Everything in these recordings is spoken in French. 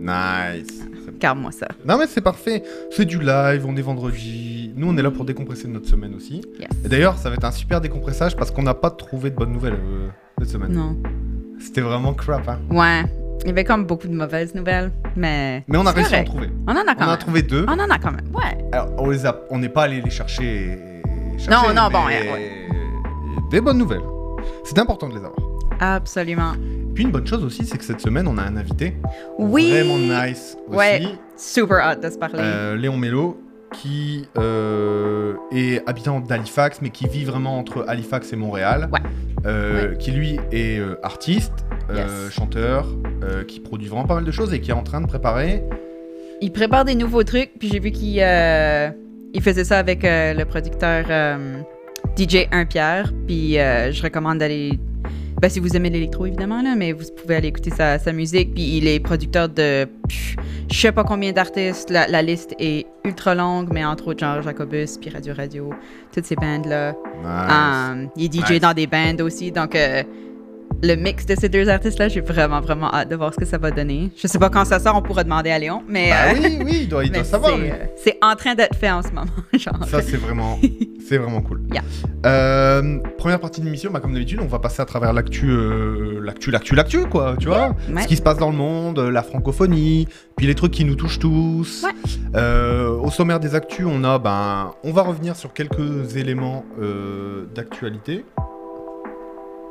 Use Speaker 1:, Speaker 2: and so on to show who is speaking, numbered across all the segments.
Speaker 1: Nice.
Speaker 2: Garde-moi ça.
Speaker 1: Non mais c'est parfait. C'est du live, on est vendredi. Nous on est là pour décompresser notre semaine aussi.
Speaker 2: Yes.
Speaker 1: Et d'ailleurs ça va être un super décompressage parce qu'on n'a pas trouvé de bonnes nouvelles euh, cette semaine.
Speaker 2: Non.
Speaker 1: C'était vraiment crap hein.
Speaker 2: Ouais. Il y avait comme beaucoup de mauvaises nouvelles, mais.
Speaker 1: Mais on a réussi à en trouver.
Speaker 2: On en a
Speaker 1: On
Speaker 2: quand
Speaker 1: en a
Speaker 2: même.
Speaker 1: trouvé deux.
Speaker 2: On en a quand même. Ouais.
Speaker 1: Alors, on les a, on n'est pas allé les chercher. chercher,
Speaker 2: Non, non, bon, ouais,
Speaker 1: Des bonnes nouvelles. C'est important de les avoir.
Speaker 2: Absolument.
Speaker 1: Puis une bonne chose aussi, c'est que cette semaine, on a un invité
Speaker 2: Oui.
Speaker 1: vraiment nice aussi,
Speaker 2: Ouais. Super hâte de se parler.
Speaker 1: euh, Léon Mello, qui euh, est habitant d'Halifax, mais qui vit vraiment entre Halifax et Montréal.
Speaker 2: Ouais.
Speaker 1: Euh, Qui lui est euh, artiste,
Speaker 2: Yes.
Speaker 1: chanteur, qui produit vraiment pas mal de choses et qui est en train de préparer.
Speaker 2: Il prépare des nouveaux trucs, puis j'ai vu qu'il il faisait ça avec le producteur DJ 1 Pierre, puis je recommande d'aller. Ben, si vous aimez l'électro, évidemment, là, mais vous pouvez aller écouter sa, sa musique. Puis il est producteur de pff, je sais pas combien d'artistes. La, la liste est ultra longue, mais entre autres, genre Jacobus, puis Radio Radio, toutes ces bandes-là.
Speaker 1: Nice.
Speaker 2: Um, il est DJ
Speaker 1: Nice.
Speaker 2: dans des bands aussi, donc euh, le mix de ces deux artistes-là, j'ai vraiment, vraiment hâte de voir ce que ça va donner. Je sais pas quand ça sort, on pourra demander à Léon, mais,
Speaker 1: Bah
Speaker 2: euh,
Speaker 1: oui, oui, il doit, il doit savoir.
Speaker 2: c'est, euh, c'est en train d'être fait en ce moment. genre.
Speaker 1: Ça, c'est vraiment, c'est vraiment cool.
Speaker 2: Yeah.
Speaker 1: Euh, première partie de l'émission, bah, comme d'habitude, on va passer à travers l'actu, l'actu, l'actu, l'actu, quoi, tu vois
Speaker 2: Ouais.
Speaker 1: Ce qui se passe dans le monde, la francophonie, puis les trucs qui nous touchent tous.
Speaker 2: Ouais.
Speaker 1: Au sommaire des actus, on a, ben, on va revenir sur quelques éléments d'actualité.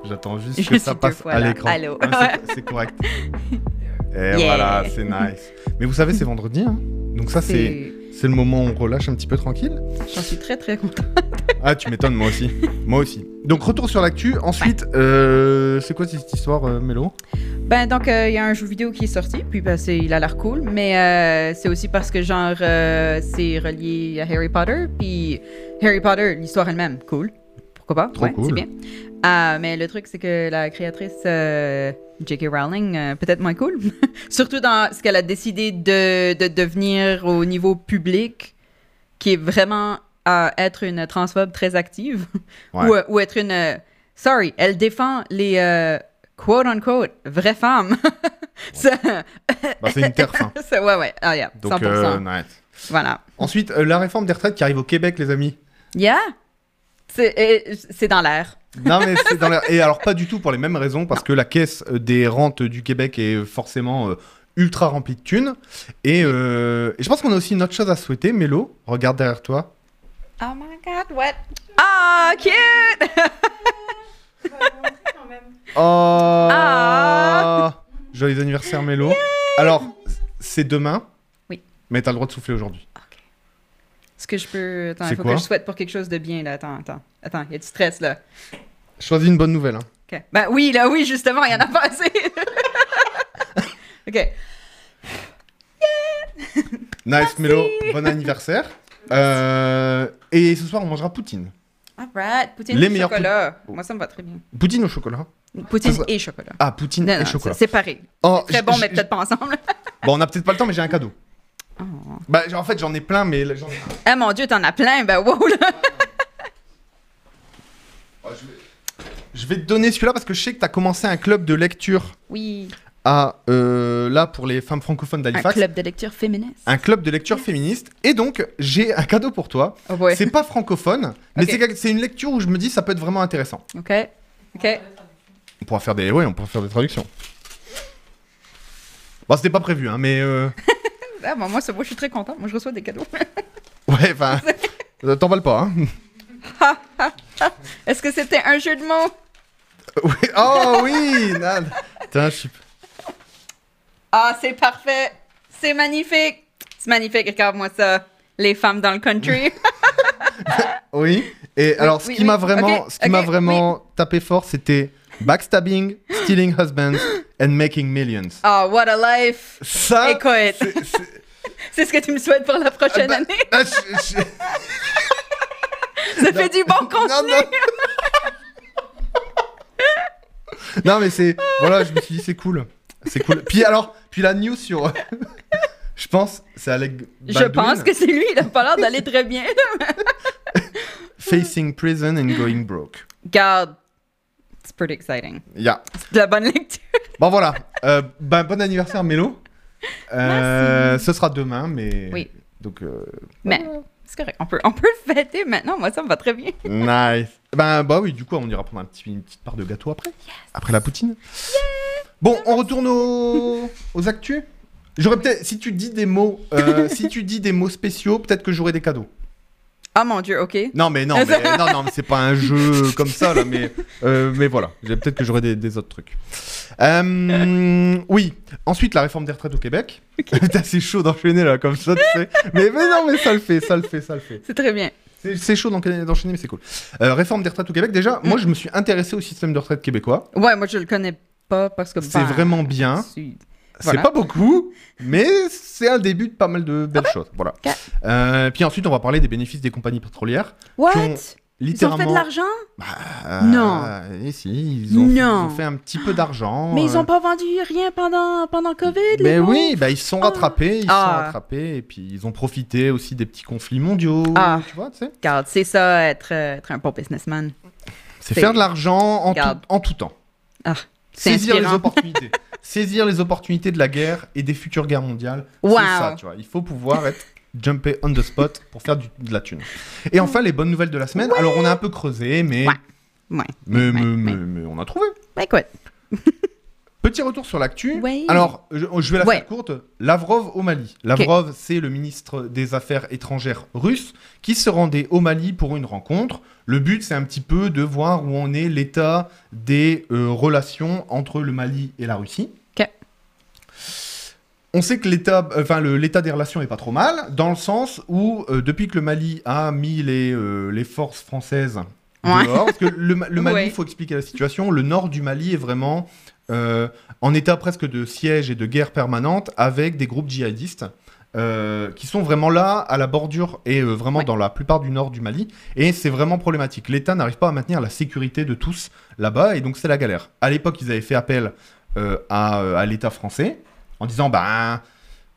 Speaker 1: J'attends juste
Speaker 2: Je
Speaker 1: que ça passe à l'écran. Ouais, c'est- correct. Et
Speaker 2: Yeah.
Speaker 1: voilà, c'est nice. Mais vous savez, c'est vendredi, hein donc ça, c'est, le moment où on relâche un petit peu tranquille.
Speaker 2: J'en suis très, très contente.
Speaker 1: Ah, tu m'étonnes, moi aussi. moi aussi. Donc, retour sur l'actu. Ensuite, euh, c'est quoi cette histoire, euh, Mélo?
Speaker 2: Ben, donc, euh, il y a un jeu vidéo qui est sorti, puis ben, c'est- il a l'air cool, mais euh, c'est aussi parce que, genre, c'est relié à Harry Potter, puis Harry Potter, l'histoire elle-même, cool. Pourquoi pas? Ouais,
Speaker 1: cool.
Speaker 2: C'est bien. Ah, mais le truc, c'est que la créatrice euh, J.K. Rowling, euh, peut-être moins cool, surtout dans ce qu'elle a décidé de, de devenir au niveau public, qui est vraiment à être une transphobe très active,
Speaker 1: Ouais.
Speaker 2: ou, euh, ou être une... euh, sorry, elle défend les... euh, quote-unquote, vraies femmes.
Speaker 1: Bah, C'est une terre fin.
Speaker 2: ouais, ouais, ah, yeah,
Speaker 1: Donc,
Speaker 2: 100%.
Speaker 1: euh, nice.
Speaker 2: Voilà.
Speaker 1: Ensuite, euh, la réforme des retraites qui arrive au Québec, les amis.
Speaker 2: Yeah! C'est dans l'air.
Speaker 1: Non, mais c'est dans l'air. Et alors, pas du tout pour les mêmes raisons, parce que la caisse euh, des rentes du Québec est forcément euh, ultra remplie de thunes. Et, euh, et je pense qu'on a aussi une autre chose à souhaiter. Mélo, regarde derrière toi.
Speaker 2: Oh my god, what? Ah, cute!
Speaker 1: Oh
Speaker 2: Ah.
Speaker 1: Joyeux anniversaire, Mélo. Alors, c'est demain.
Speaker 2: Oui.
Speaker 1: Mais t'as le droit de souffler aujourd'hui.
Speaker 2: Est-ce que je peux. Attends, il faut
Speaker 1: quoi?
Speaker 2: que je souhaite pour quelque chose de bien, là. Attends, attends. Attends, il y a du stress, là.
Speaker 1: Choisis une bonne nouvelle. hein.
Speaker 2: OK. Ben oui, là, oui, justement, il y en a pas assez. OK.
Speaker 1: Nice, Mélo. Bon anniversaire. Euh, et ce soir, on mangera poutine.
Speaker 2: Alright. Poutine
Speaker 1: Les meilleurs
Speaker 2: chocolat. Moi, ça me va très bien.
Speaker 1: Poutine au chocolat?
Speaker 2: Poutine
Speaker 1: sera-
Speaker 2: et chocolat.
Speaker 1: Ah, poutine
Speaker 2: Non,
Speaker 1: et
Speaker 2: non,
Speaker 1: chocolat.
Speaker 2: c'est séparé.
Speaker 1: Oh,
Speaker 2: Très bon, mais peut-être pas ensemble.
Speaker 1: Bon, on a peut-être pas le temps, mais j'ai un cadeau.
Speaker 2: Oh.
Speaker 1: Bah, en fait, j'en ai plein, mais là, j'en ai un.
Speaker 2: Ah mon dieu, t'en as plein, ben wow là.
Speaker 1: Oh, je, vais... je vais te donner celui-là parce que je sais que tu as commencé un club de lecture
Speaker 2: Oui,
Speaker 1: à, euh, là pour les femmes francophones
Speaker 2: un
Speaker 1: d'Halifax.
Speaker 2: club de lecture féministe.
Speaker 1: Un club de lecture féministe. Et donc, j'ai un cadeau pour toi.
Speaker 2: Oh ouais.
Speaker 1: C'est pas francophone, mais c'est une lecture où je me dis ça peut être vraiment intéressant.
Speaker 2: OK. OK.
Speaker 1: On pourra faire des, ouais, on pourra faire des traductions. Bon, c'était pas prévu, hein, mais euh,
Speaker 2: Ah bon, moi, je suis très contente. Moi, je reçois des cadeaux.
Speaker 1: ouais, enfin, euh, t'emballes pas. Hein.
Speaker 2: Est-ce que c'était un jeu de mots?
Speaker 1: Oui. Oh oui, Nan. Putain, je suis.
Speaker 2: Ah, c'est parfait. C'est magnifique. C'est magnifique. Regarde-moi ça. Les femmes dans le country.
Speaker 1: Oui. Et alors, ce qui m'a vraiment, ce qui m'a vraiment tapé fort, c'était backstabbing, stealing husbands and making millions.
Speaker 2: Ah, what a life.
Speaker 1: Ça,
Speaker 2: Écoute,
Speaker 1: c'est-
Speaker 2: ce que tu me souhaites pour la prochaine
Speaker 1: bah,
Speaker 2: année.
Speaker 1: ah, je- je-
Speaker 2: Ça fait du bon contenu.
Speaker 1: non, non. non, mais c'est, voilà, je me suis dit c'est cool, c'est cool. Puis alors, puis la news sur, je pense, c'est Alec
Speaker 2: Je
Speaker 1: Baldwin,
Speaker 2: pense que c'est lui. Il a pas l'air d'aller très bien.
Speaker 1: facing prison and going broke.
Speaker 2: Garde. Pretty exciting.
Speaker 1: Yeah.
Speaker 2: C'est de la bonne lecture.
Speaker 1: Bon voilà, euh, ben, bon anniversaire Mélo. Euh, ce sera demain, mais.
Speaker 2: Oui.
Speaker 1: Donc. euh,
Speaker 2: Mais c'est correct. On peut, on peut le fêter maintenant. Moi, ça me va très bien.
Speaker 1: Nice. Ben, bah oui, du coup, on ira prendre un petit, une petite part de gâteau après. Après la poutine. Bon, on retourne aux, aux actus. J'aurais peut-être, si tu dis des mots, euh, si tu dis des mots spéciaux, peut-être que j'aurai des cadeaux.
Speaker 2: Oh mon dieu, ok.
Speaker 1: Non, mais non, mais, non, non, mais c'est pas un jeu comme ça là, mais, euh, mais voilà, peut-être que j'aurai des, des autres trucs. Euh, oui. Ensuite, la réforme des retraites au Québec. Putain, c'est chaud d'enchaîner là comme ça, tu sais. Mais, mais non, mais ça le fait, ça le fait, ça le fait.
Speaker 2: C'est très bien.
Speaker 1: C'est- chaud d'enchaîner, mais c'est cool. Euh, réforme des retraites au Québec. Déjà, moi, je me suis intéressé au système de retraite québécois.
Speaker 2: Ouais, moi, je le connais pas parce que.
Speaker 1: C'est
Speaker 2: ben,
Speaker 1: vraiment bien.
Speaker 2: C'est-
Speaker 1: pas beaucoup, mais c'est un début de pas mal de belles choses. Voilà.
Speaker 2: Ok.
Speaker 1: Euh, puis ensuite, on va parler des bénéfices des compagnies pétrolières.
Speaker 2: What?
Speaker 1: qui ont
Speaker 2: Ils ont
Speaker 1: Littéralement.
Speaker 2: fait de l'argent?
Speaker 1: Euh,
Speaker 2: Non.
Speaker 1: et si, ils ont,
Speaker 2: Non.
Speaker 1: ils ont fait un petit peu d'argent.
Speaker 2: Mais ils
Speaker 1: euh,
Speaker 2: ont pas vendu rien pendant, pendant COVID, les
Speaker 1: Ben oui, bah ils se sont
Speaker 2: Ah.
Speaker 1: rattrapés, ils se
Speaker 2: Ah.
Speaker 1: sont rattrapés, et puis ils ont profité aussi des petits conflits mondiaux,
Speaker 2: Ah.
Speaker 1: tu vois, tu sais.
Speaker 2: Regarde, c'est ça, être, euh, être un bon businessman.
Speaker 1: C'est faire de l'argent en, en tout temps.
Speaker 2: Ah,
Speaker 1: Saisir les
Speaker 2: inspirant.
Speaker 1: opportunités. Saisir les opportunités de la guerre et des futures guerres mondiales.
Speaker 2: Wow.
Speaker 1: C'est ça, tu vois. Il faut pouvoir être jumper on the spot pour faire du- de la thune. Et enfin, les bonnes nouvelles de la semaine. Alors, on a un peu creusé, mais,
Speaker 2: Ouais. Ouais.
Speaker 1: mais, mais, mais- mais on a trouvé.
Speaker 2: Ben écoute,
Speaker 1: Petit retour sur l'actu.
Speaker 2: Ouais.
Speaker 1: Alors, je, je vais la
Speaker 2: Ouais.
Speaker 1: faire courte. Lavrov au Mali. Lavrov, c'est le ministre des Affaires étrangères russe qui se rendait au Mali pour une rencontre. Le but, c'est un petit peu de voir où en est l'état des euh, relations entre le Mali et la Russie.
Speaker 2: Ok.
Speaker 1: On sait que l'état, enfin le- l'état des relations est pas trop mal, dans le sens où euh, depuis que le Mali a mis les, euh, les forces françaises dehors, parce que le, le Mali, il
Speaker 2: Ouais.
Speaker 1: faut expliquer la situation, le nord du Mali est vraiment euh, en état presque de siège et de guerre permanente avec des groupes djihadistes. euh, qui sont vraiment là, à la bordure et euh, vraiment
Speaker 2: Ouais.
Speaker 1: dans la plupart du nord du Mali. Et c'est vraiment problématique. L'État n'arrive pas à maintenir la sécurité de tous là-bas, et donc c'est la galère. À l'époque, ils avaient fait appel euh, à, à l'État français en disant ben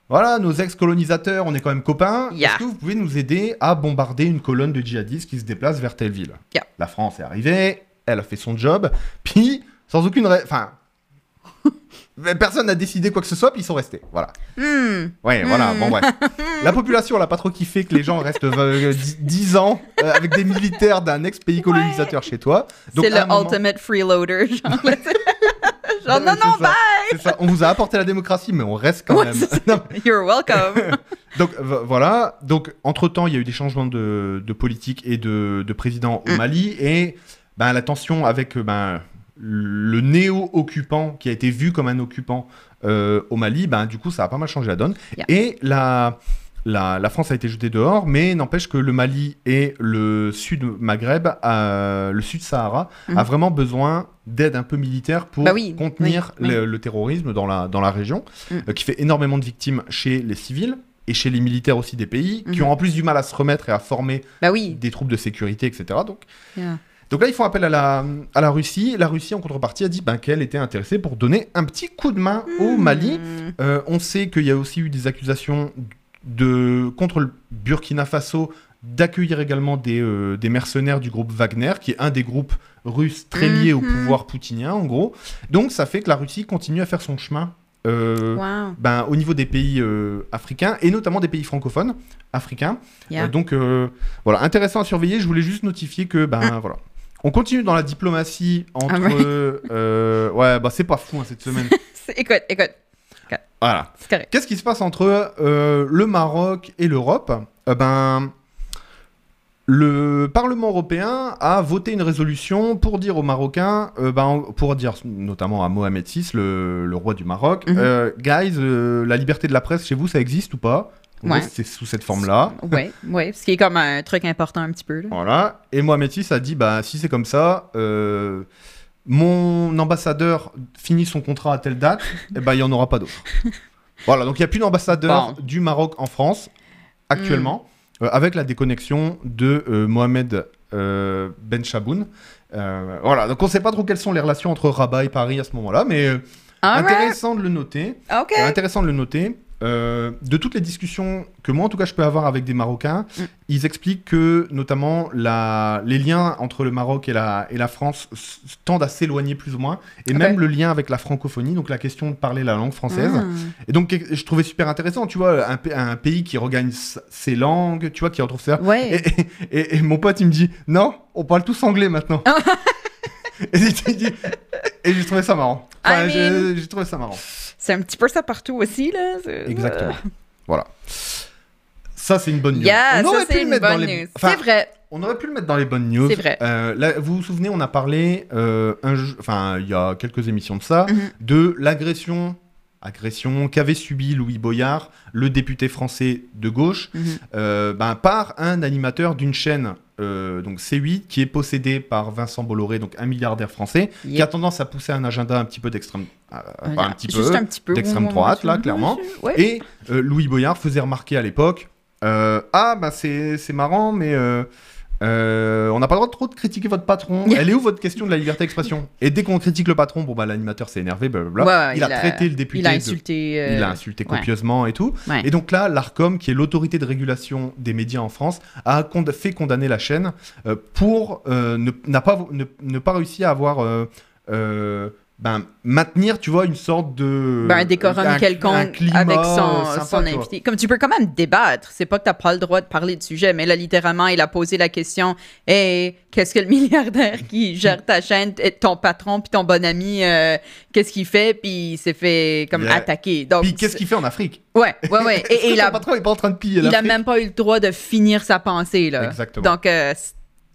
Speaker 1: voilà, nos ex-colonisateurs, on est quand même copains.
Speaker 2: Yeah.
Speaker 1: Est-ce que vous pouvez nous aider à bombarder une colonne de djihadistes qui se déplace vers telle ville?
Speaker 2: Yeah.
Speaker 1: La France est arrivée, elle a fait son job, puis sans aucune. Enfin. Personne n'a décidé quoi que ce soit, puis ils sont restés. Voilà.
Speaker 2: hmm,
Speaker 1: Ouais, voilà,
Speaker 2: Hmm.
Speaker 1: bon, bref. La population, elle a pas trop kiffé que les gens restent euh, 10 ans euh, avec des militaires d'un ex-pays colonisateur chez toi.
Speaker 2: C'est le
Speaker 1: moment-
Speaker 2: ultimate freeloader. Genre. Genre, non, non,
Speaker 1: ça.
Speaker 2: bye!
Speaker 1: Ça. On vous a apporté la démocratie, mais on reste quand même.
Speaker 2: You're welcome.
Speaker 1: Donc voilà, donc entre-temps, il y a eu des changements de, de politique et de, de président au
Speaker 2: Mm.
Speaker 1: Mali, et ben, la tension avec euh, ben, le néo-occupant, qui a été vu comme un occupant euh, au Mali, ben, du coup, ça a pas mal changé la donne.
Speaker 2: Yeah.
Speaker 1: Et la, la, la France a été jetée dehors, mais n'empêche que le Mali et le sud Maghreb, euh, le sud Sahara,
Speaker 2: Mhm.
Speaker 1: a vraiment besoin d'aide un peu militaire pour
Speaker 2: Bah oui,
Speaker 1: contenir
Speaker 2: oui, oui.
Speaker 1: Le, le terrorisme dans la, dans la région,
Speaker 2: Mm.
Speaker 1: euh, qui fait énormément de victimes chez les civils et chez les militaires aussi des pays, qui
Speaker 2: Mhm.
Speaker 1: ont en plus du mal à se remettre et à former
Speaker 2: bah
Speaker 1: des troupes de sécurité, etc. Donc,
Speaker 2: Yeah.
Speaker 1: Donc là, ils font appel à la, à la Russie. La Russie, en contrepartie, a dit ben, qu'elle était intéressée pour donner un petit coup de main au
Speaker 2: Hmm.
Speaker 1: Mali. Euh, on sait qu'il y a aussi eu des accusations de, contre le Burkina Faso d'accueillir également des, euh, des mercenaires du groupe Wagner, qui est un des groupes russes très liés au pouvoir poutinien, en gros. Donc ça fait que la Russie continue à faire son chemin euh,
Speaker 2: Wow.
Speaker 1: ben, au niveau des pays euh, africains, et notamment des pays francophones africains.
Speaker 2: Yeah.
Speaker 1: Euh, donc voilà, intéressant à surveiller. Je voulais juste notifier que, ben
Speaker 2: Mm.
Speaker 1: voilà. On continue dans la diplomatie entre...
Speaker 2: Ah ouais.
Speaker 1: euh, ouais, bah c'est pas fou hein, cette semaine.
Speaker 2: Écoute, écoute,
Speaker 1: voilà. Qu'est-ce qui se passe entre euh, le Maroc et l'Europe? Euh, Ben, le Parlement européen a voté une résolution pour dire aux Marocains, euh, ben, pour dire notamment à Mohamed VI, le, le roi du Maroc,
Speaker 2: Mhm.
Speaker 1: euh, guys, euh, la liberté de la presse chez vous, ça existe ou pas?
Speaker 2: Ouais.
Speaker 1: C'est sous cette forme-là.
Speaker 2: Ouais, ouais. Ce qui est comme un truc important un petit peu. Là.
Speaker 1: Voilà. Et Mohamed VI a dit, bah, si c'est comme ça, euh, mon ambassadeur finit son contrat à telle date, et ben il n'y en aura pas d'autre. voilà, donc il n'y a plus d'ambassadeur
Speaker 2: Bon.
Speaker 1: du Maroc en France, actuellement, euh, avec la déconnexion de euh, Mohamed Ben Chaboun. Voilà, donc on ne sait pas trop quelles sont les relations entre Rabat et Paris à ce moment-là, mais euh,
Speaker 2: Alright.
Speaker 1: intéressant de le noter. Intéressant de le noter. Euh, de toutes les discussions que moi, en tout cas, je peux avoir avec des Marocains,
Speaker 2: Mm.
Speaker 1: ils expliquent que, notamment, la, les liens entre le Maroc et la, et la France tendent à s'éloigner plus ou moins, et
Speaker 2: Ok.
Speaker 1: même le lien avec la francophonie, donc la question de parler la langue française.
Speaker 2: Ah.
Speaker 1: Et donc, je trouvais super intéressant, tu vois, un, pa- un pays qui regagne ses langues, tu vois, qui retrouve ça.
Speaker 2: Ouais.
Speaker 1: Et, et- et mon pote, il me dit, non, on parle tous anglais maintenant. et j'ai dit- et j'ai trouvé ça marrant. Enfin, j'ai
Speaker 2: mean-
Speaker 1: j'ai trouvé ça marrant.
Speaker 2: C'est un petit peu ça partout aussi, là. c'est-
Speaker 1: Exactement. Voilà. Ça, c'est une bonne news.
Speaker 2: Yeah,
Speaker 1: on aurait
Speaker 2: ça,
Speaker 1: pu le mettre dans les. Enfin,
Speaker 2: C'est vrai.
Speaker 1: on aurait pu le mettre dans les bonnes news.
Speaker 2: C'est vrai.
Speaker 1: Euh, là, vous vous souvenez, on a parlé, euh, un enfin, il y a quelques émissions de ça,
Speaker 2: Mhm.
Speaker 1: de l'agression, agression qu'avait subi Louis Boyard, le député français de gauche,
Speaker 2: Mhm.
Speaker 1: euh, ben, par un animateur d'une chaîne. Euh, donc C8 qui est possédé par Vincent Bolloré donc un milliardaire français qui a tendance à pousser un agenda un petit peu d'extrême euh, un petit peu d'extrême droite, là, clairement.
Speaker 2: ouais.
Speaker 1: Et euh, Louis Boyard faisait remarquer à l'époque Ah, bah c'est c'est marrant, mais euh, on n'a pas le droit de trop de critiquer votre patron. Elle est où votre question de la liberté d'expression Et dès qu'on critique le patron, bon, bah l'animateur s'est énervé, blablabla.
Speaker 2: Ouais,
Speaker 1: il, a traité le député.
Speaker 2: Il a
Speaker 1: de-
Speaker 2: insulté. euh,
Speaker 1: il a insulté
Speaker 2: ouais.
Speaker 1: copieusement et tout.
Speaker 2: Ouais.
Speaker 1: Et donc là, l'ARCOM, qui est l'autorité de régulation des médias en France, a cond- fait condamner la chaîne euh, pour euh, ne, pas, ne, ne pas réussi à avoir. Ben, maintenir, tu vois, une sorte de.
Speaker 2: Ben, un décorum
Speaker 1: un- un
Speaker 2: quelconque
Speaker 1: climat,
Speaker 2: avec son,
Speaker 1: sympa,
Speaker 2: son invité. Comme tu peux quand même débattre. C'est pas que t'as pas le droit de parler de sujet, mais là, littéralement, il a posé la question Hey, qu'est-ce que le milliardaire qui gère ta chaîne, et ton patron, puis ton bon ami, euh, qu'est-ce qu'il fait Puis il s'est fait comme
Speaker 1: Yeah.
Speaker 2: attaquer. Donc,
Speaker 1: Puis qu'est-ce qu'il fait en Afrique?
Speaker 2: Ouais, ouais, ouais. Et, et a,
Speaker 1: patron est pas en train de piller
Speaker 2: il a même pas eu le droit de finir sa pensée, là.
Speaker 1: Exactement.
Speaker 2: Donc, euh,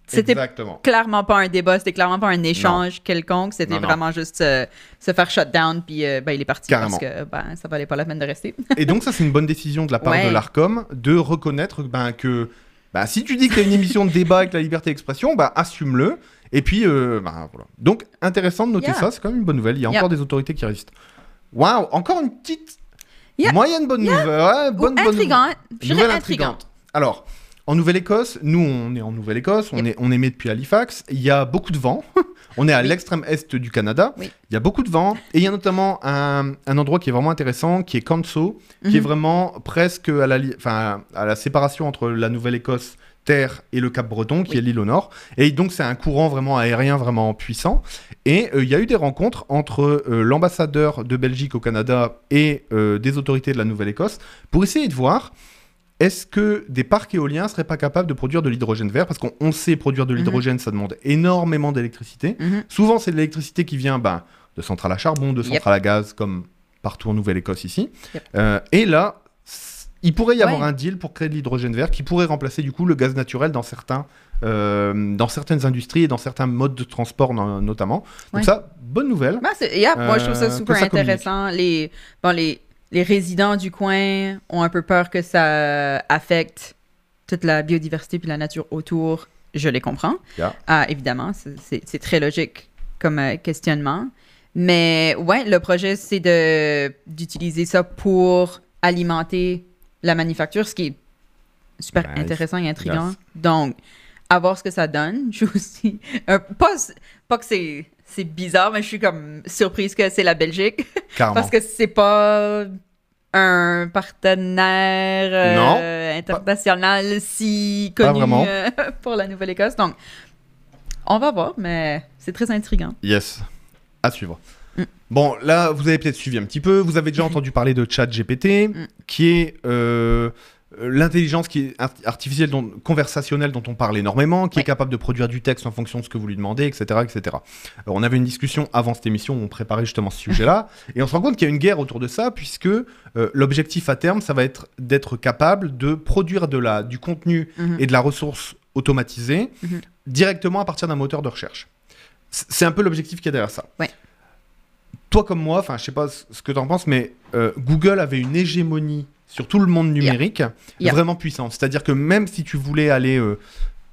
Speaker 2: c'était clairement pas un débat, c'était clairement pas un échange quelconque, c'était vraiment juste euh, se faire shut down, puis euh, ben, il est parti
Speaker 1: Carrément.
Speaker 2: parce que ben, ça valait pas la peine de rester.
Speaker 1: Et donc ça, c'est une bonne décision de la part
Speaker 2: Ouais.
Speaker 1: de l'ARCOM de reconnaître ben, que ben, si tu dis qu'il y a une émission de débat avec la liberté d'expression, ben, assume-le. Et puis, euh, ben, voilà. Donc, intéressant de noter
Speaker 2: Yeah.
Speaker 1: ça, c'est quand même une bonne nouvelle. Il y a
Speaker 2: Yeah.
Speaker 1: encore des autorités qui résistent. Waouh, encore une petite
Speaker 2: Yeah.
Speaker 1: moyenne bonne nouvelle. Ouais, bonne,
Speaker 2: Ou
Speaker 1: bonne
Speaker 2: intrigante,
Speaker 1: Nouvelle
Speaker 2: intrigante.
Speaker 1: Alors, en Nouvelle-Écosse, nous, on est en Nouvelle-Écosse, on,
Speaker 2: Yep.
Speaker 1: est, on émet depuis Halifax. Il y a beaucoup de vent. on est à
Speaker 2: Oui.
Speaker 1: l'extrême est du Canada.
Speaker 2: Oui.
Speaker 1: Il y a beaucoup de vent. Et il y a notamment un, un endroit qui est vraiment intéressant, qui est Canso, qui est
Speaker 2: Mhm.
Speaker 1: vraiment presque à la, enfin, à la séparation entre la Nouvelle-Écosse terre et le Cap Breton, qui
Speaker 2: Oui.
Speaker 1: est l'île au nord. Et donc, c'est un courant vraiment aérien vraiment puissant. Et euh, il y a eu des rencontres entre euh, l'ambassadeur de Belgique au Canada et euh, des autorités de la Nouvelle-Écosse pour essayer de voir est-ce que des parcs éoliens seraient pas capables de produire de l'hydrogène vert? Parce qu'on on sait produire de
Speaker 2: Mhm.
Speaker 1: l'hydrogène, ça demande énormément d'électricité.
Speaker 2: Mhm.
Speaker 1: Souvent, c'est de l'électricité qui vient ben, de centrales à charbon, de
Speaker 2: Yep.
Speaker 1: centrales à gaz, comme partout en Nouvelle-Écosse ici.
Speaker 2: Yep.
Speaker 1: Euh, et là, il pourrait y avoir un deal pour créer de l'hydrogène vert qui pourrait remplacer du coup le gaz naturel dans certains, euh, dans certaines industries et dans certains modes de transport no- notamment. Donc
Speaker 2: Ouais.
Speaker 1: ça, bonne nouvelle.
Speaker 2: Yeah, moi, je trouve
Speaker 1: Euh,
Speaker 2: ça super
Speaker 1: ça communique.
Speaker 2: intéressant. Les, bon, les, les résidents du coin ont un peu peur que ça affecte toute la biodiversité puis la nature autour. Je les comprends.
Speaker 1: Yeah.
Speaker 2: Ah, évidemment, c'est- très logique comme euh, questionnement. Mais ouais, le projet, c'est d'utiliser ça pour alimenter la manufacture, ce qui est super
Speaker 1: Nice.
Speaker 2: intéressant et intriguant.
Speaker 1: Yes.
Speaker 2: Donc, à voir ce que ça donne. Je aussi... un- pas, pas que c'est c'est bizarre, mais je suis comme surprise que c'est la Belgique.
Speaker 1: Carrément.
Speaker 2: Parce que c'est pas un partenaire euh, international si connu euh, pour la Nouvelle-Écosse. Donc, on va voir, mais c'est très intriguant.
Speaker 1: Yes. À suivre.
Speaker 2: Mm.
Speaker 1: Bon, là, vous avez peut-être suivi un petit peu. Vous avez déjà entendu parler de ChatGPT,
Speaker 2: Mm.
Speaker 1: qui est euh, l'intelligence qui est art- artificielle, dont, conversationnelle dont on parle énormément, qui est capable de produire du texte en fonction de ce que vous lui demandez, etc. etc. Alors, on avait une discussion avant cette émission où on préparait justement ce sujet-là, et on se rend compte qu'il y a une guerre autour de ça, puisque euh, l'objectif à terme, ça va être d'être capable de produire de la, du contenu
Speaker 2: Mhm.
Speaker 1: et de la ressource automatisée
Speaker 2: Mhm.
Speaker 1: directement à partir d'un moteur de recherche. C'est un peu l'objectif qui est derrière ça.
Speaker 2: Ouais.
Speaker 1: Toi comme moi, enfin je sais pas ce ce que tu en penses, mais euh, Google avait une hégémonie sur tout le monde numérique
Speaker 2: Yeah.
Speaker 1: vraiment puissante. C'est-à-dire que même si tu voulais aller euh,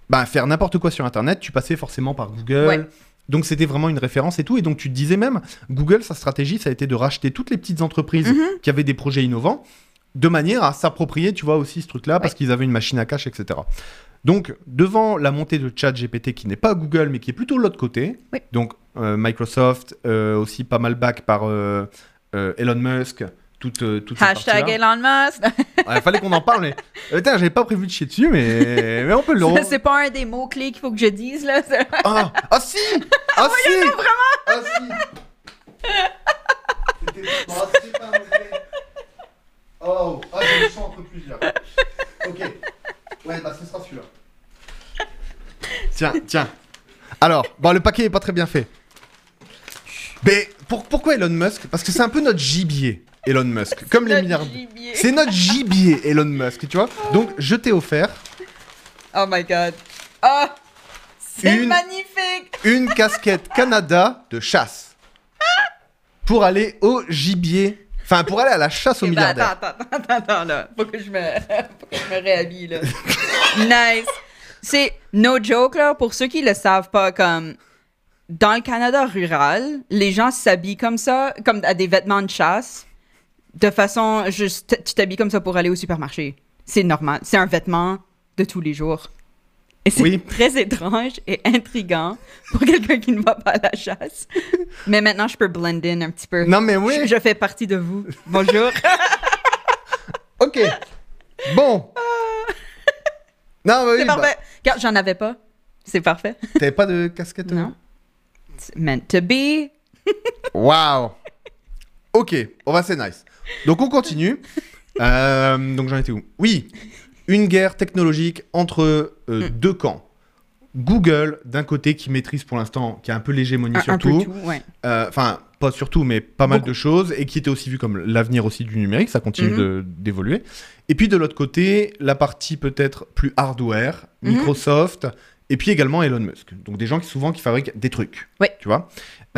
Speaker 1: bah, faire n'importe quoi sur Internet, tu passais forcément par Google.
Speaker 2: Ouais.
Speaker 1: Donc c'était vraiment une référence et tout. Et donc tu te disais même, Google, sa stratégie, ça a été de racheter toutes les petites entreprises
Speaker 2: Mhm.
Speaker 1: qui avaient des projets innovants, de manière à s'approprier, tu vois, aussi ce truc-là, parce qu'ils avaient une machine à cache, etc. Donc, devant la montée de ChatGPT, qui n'est pas Google, mais qui est plutôt l'autre côté,
Speaker 2: Oui.
Speaker 1: donc euh, Microsoft, euh, aussi pas mal back par euh, Elon Musk, toute, euh, toute
Speaker 2: Hashtag. Elon Musk.
Speaker 1: Ouais, fallait qu'on en parle, mais. Euh, Putain, j'avais pas prévu de chier dessus, mais, mais on peut le.
Speaker 2: Ça, C'est pas un des mots-clés qu'il faut que je dise, là.
Speaker 1: Ah, ah si Ah si vraiment Ah si C'était pas, c'est pas un mot-clé. Oh, ah, j'ai le son entre plusieurs. Ok. Ouais, bah ce sera celui-là. Tiens, tiens. Alors, bon, le paquet est pas très bien fait. Mais pour- pourquoi Elon Musk? Parce que c'est un peu notre gibier, Elon Musk. Comme les
Speaker 2: gibier.
Speaker 1: C'est notre gibier, Elon Musk, tu vois. Donc, je t'ai offert
Speaker 2: Oh my god. Ah! c'est
Speaker 1: Une-
Speaker 2: magnifique!
Speaker 1: une casquette Canada de chasse pour aller au gibier. Enfin, pour aller à la chasse aux
Speaker 2: Ok, ben,
Speaker 1: milliardaires.
Speaker 2: attends, attends, attends, attends, là. Faut que je me, faut que je me réhabille, là. nice. C'est no joke, là, pour ceux qui le savent pas, comme dans le Canada rural, les gens s'habillent comme ça, comme à des vêtements de chasse, de façon juste, tu t'habilles comme ça pour aller au supermarché. C'est normal. C'est un vêtement de tous les jours. Et c'est
Speaker 1: Oui.
Speaker 2: très étrange et intriguant pour quelqu'un qui ne va pas à la chasse. Mais maintenant, je peux blend in un petit peu.
Speaker 1: Non, mais oui.
Speaker 2: Je, je fais partie de vous. Bonjour.
Speaker 1: Ok. Bon. Non, mais oui.
Speaker 2: C'est
Speaker 1: bah,
Speaker 2: parfait. Regarde, j'en avais pas. C'est parfait.
Speaker 1: T'avais pas de casquette
Speaker 2: Non. It's meant to be.
Speaker 1: Waouh. Ok. On va, c'est nice. Donc, on continue. Euh, donc, j'en étais où? Oui. Une guerre technologique entre euh,
Speaker 2: Hmm.
Speaker 1: deux camps. Google, d'un côté, qui maîtrise pour l'instant, qui a un peu l'hégémonie sur tout.
Speaker 2: tout.
Speaker 1: Euh, enfin pas surtout mais pas mal de choses et qui était aussi vu comme l'avenir aussi du numérique ça continue
Speaker 2: Mhm.
Speaker 1: d'évoluer et puis de l'autre côté la partie peut-être plus hardware
Speaker 2: Mhm.
Speaker 1: Microsoft et puis également Elon Musk donc des gens qui souvent qui fabriquent des trucs
Speaker 2: Ouais.
Speaker 1: tu vois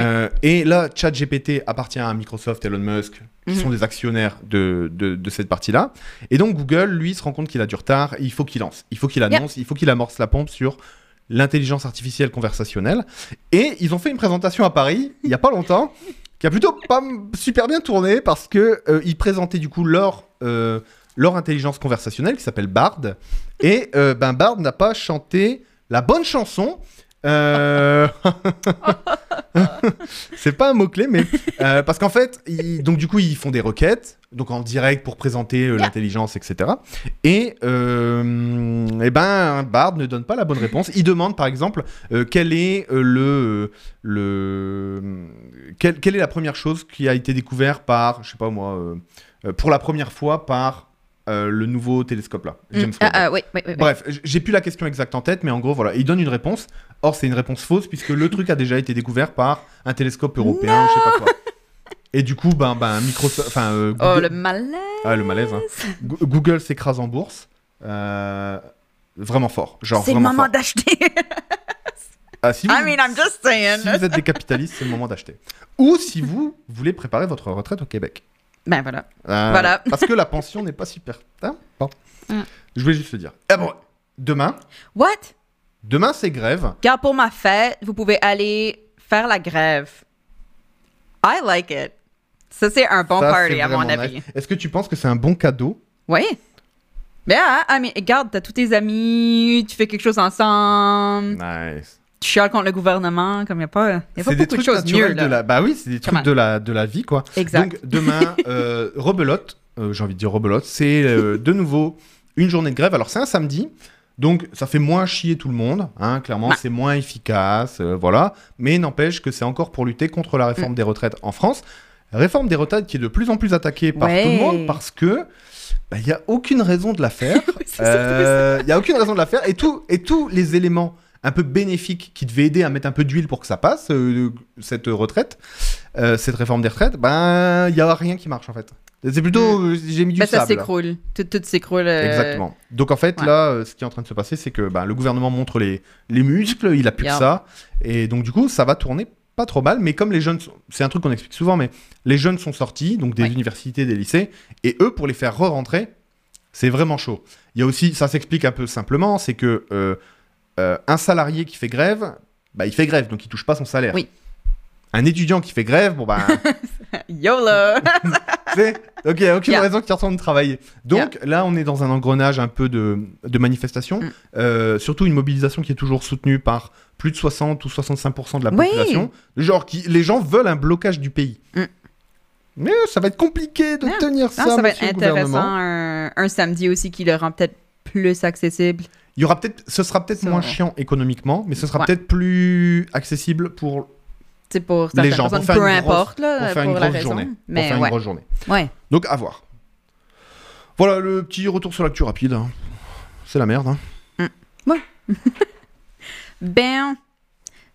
Speaker 1: Euh, et là ChatGPT appartient à Microsoft Elon Musk qui
Speaker 2: Mhm.
Speaker 1: sont des actionnaires de, de, de cette partie là et donc Google lui se rend compte qu'il a du retard. Et il faut qu'il lance. Il faut qu'il annonce. Il faut qu'il amorce la pompe sur l'intelligence artificielle conversationnelle. Et ils ont fait une présentation à Paris il y a pas longtemps qui a plutôt pas super bien tourné parce que euh, ils présentaient du coup leur euh, leur intelligence conversationnelle qui s'appelle Bard. Et euh, ben Bard n'a pas chanté la bonne chanson euh, c'est pas un mot clé mais euh, parce qu'en fait ils- donc du coup ils font des requêtes donc en direct pour présenter euh, l'intelligence etc et, eh ben Bard ne donne pas la bonne réponse. Il demande par exemple quel est le le quelle, quelle est la première chose qui a été découverte par je sais pas moi pour la première fois par euh, le nouveau télescope là James
Speaker 2: Mm. Ah,
Speaker 1: Webb.
Speaker 2: ah, oui, oui, oui. oui.
Speaker 1: Bref, j'ai plus la question exacte en tête, mais en gros, voilà, il donne une réponse. Or, c'est une réponse fausse puisque le truc a déjà été découvert par un télescope européen ou je sais pas quoi. Et du coup, ben, ben Microsoft, enfin, euh,
Speaker 2: Oh,
Speaker 1: Google,
Speaker 2: le malaise.
Speaker 1: Ah, le malaise. hein. Go- Google s'écrase en bourse. Euh, vraiment fort, genre
Speaker 2: C'est le moment d'acheter.
Speaker 1: Ah, si vous,
Speaker 2: I mean, I'm just saying.
Speaker 1: si vous êtes des capitalistes, c'est le moment d'acheter. Ou si vous voulez préparer votre retraite au Québec.
Speaker 2: Ben voilà.
Speaker 1: Euh,
Speaker 2: Voilà.
Speaker 1: Parce que la pension n'est pas super. Hein Bon.
Speaker 2: Mm.
Speaker 1: Je voulais juste le dire. Ah bon, demain,
Speaker 2: What?
Speaker 1: demain c'est grève.
Speaker 2: Regarde, pour ma fête, vous pouvez aller faire la grève. I like it. Ça, c'est un bon
Speaker 1: Ça,
Speaker 2: party, à mon avis.
Speaker 1: nice. Est-ce que tu penses que c'est un bon cadeau?
Speaker 2: Oui. Yeah, I mean, regarde, t'as tous tes amis, tu fais quelque chose ensemble,
Speaker 1: Nice.
Speaker 2: Tu chiales contre le gouvernement, comme il n'y a pas, y a pas
Speaker 1: C'est
Speaker 2: beaucoup
Speaker 1: des
Speaker 2: de
Speaker 1: trucs
Speaker 2: choses mieux,
Speaker 1: naturels
Speaker 2: là.
Speaker 1: de la. Bah oui, c'est des trucs de la, de la vie, quoi.
Speaker 2: Exact.
Speaker 1: Donc demain, euh, rebelote, euh, j'ai envie de dire rebelote, c'est euh, de nouveau une journée de grève. Alors c'est un samedi, donc ça fait moins chier tout le monde, hein, clairement,
Speaker 2: Ouais.
Speaker 1: c'est moins efficace, euh, voilà. Mais n'empêche que c'est encore pour lutter contre la réforme
Speaker 2: Mm.
Speaker 1: des retraites en France. Réforme des retraites qui est de plus en plus attaquée par
Speaker 2: Ouais.
Speaker 1: tout le monde parce que bah, il y a aucune raison de la faire. Il y a aucune raison de la faire et, tout, et tous les éléments un peu bénéfiques qui devaient aider à mettre un peu d'huile pour que ça passe, euh, cette retraite, euh, cette réforme des retraites, ben il y a rien qui marche en fait. C'est plutôt, euh, j'ai mis du
Speaker 2: Ben, ça s'écroule. Tout, tout s'écroule. euh,
Speaker 1: Exactement. Donc en fait,
Speaker 2: ouais.
Speaker 1: là, ce qui est en train de se passer, c'est que ben, le gouvernement montre les, les muscles, il a plus
Speaker 2: Yeah.
Speaker 1: que ça. Et donc du coup, ça va tourner pas trop mal. Mais comme les jeunes, sont- c'est un truc qu'on explique souvent, mais les jeunes sont sortis, donc des
Speaker 2: Ouais.
Speaker 1: universités, des lycées, et eux, pour les faire re-rentrer, c'est vraiment chaud. Il y a aussi, ça s'explique un peu simplement, c'est que euh, euh, un salarié qui fait grève, bah, il fait grève, donc il touche pas son salaire.
Speaker 2: Oui.
Speaker 1: Un étudiant qui fait grève, bon bah,
Speaker 2: YOLO!
Speaker 1: c'est ok, aucune
Speaker 2: Yeah.
Speaker 1: raison qu'il retourne travailler. Donc là, on est dans un engrenage un peu de, de manifestation,
Speaker 2: Mm.
Speaker 1: euh, surtout une mobilisation qui est toujours soutenue par plus de 60 ou 65% de la
Speaker 2: Oui.
Speaker 1: population. Genre, qui, les gens veulent un blocage du pays.
Speaker 2: Mm.
Speaker 1: Mais ça va être compliqué de tenir
Speaker 2: Non,
Speaker 1: ça,
Speaker 2: ça va être intéressant. Un, un samedi aussi qui le rend peut-être plus accessible.
Speaker 1: Il y aura peut-être, ce sera peut-être moins chiant économiquement, mais ce sera
Speaker 2: Ouais.
Speaker 1: peut-être plus accessible pour,
Speaker 2: C'est pour
Speaker 1: Les gens, pour
Speaker 2: personnes, peu
Speaker 1: une grosse-
Speaker 2: importe là,
Speaker 1: pour
Speaker 2: pour, la raison.
Speaker 1: journée. Pour faire une grosse journée.
Speaker 2: ouais.
Speaker 1: Donc à voir. Voilà le petit retour sur l'actu rapide. hein. C'est la merde. hein.
Speaker 2: Ben.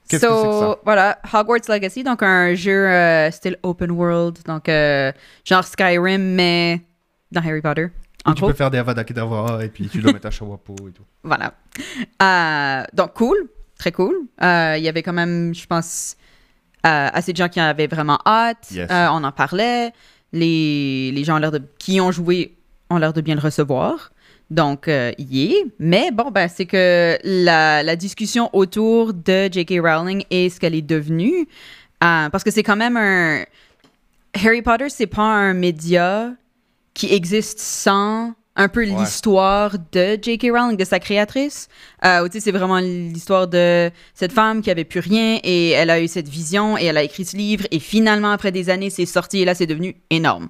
Speaker 1: Qu'est-ce que c'est que ça?
Speaker 2: Voilà, Hogwarts Legacy, donc un jeu euh, style open world, donc euh, genre Skyrim, mais dans Harry Potter.
Speaker 1: Tu peux faire des Avada Kedavra et puis tu dois mettre un chawapo et tout.
Speaker 2: voilà. Euh, donc cool, très cool. Euh, Il y avait quand même, je pense, euh, assez de gens qui avaient vraiment hâte.
Speaker 1: Yes.
Speaker 2: On en parlait. Les, les gens ont l'air de, qui ont joué ont l'air de bien le recevoir. Donc, euh, y est. Mais bon, ben, c'est que la, la discussion autour de J.K. Rowling et ce qu'elle est devenue, euh, parce que c'est quand même un. Harry Potter, c'est pas un média qui existe sans un peu
Speaker 1: Ouais.
Speaker 2: l'histoire de J.K. Rowling, de sa créatrice. Euh, c'est vraiment l'histoire de cette femme qui avait plus rien et elle a eu cette vision et elle a écrit ce livre et finalement, après des années, c'est sorti et là, c'est devenu énorme.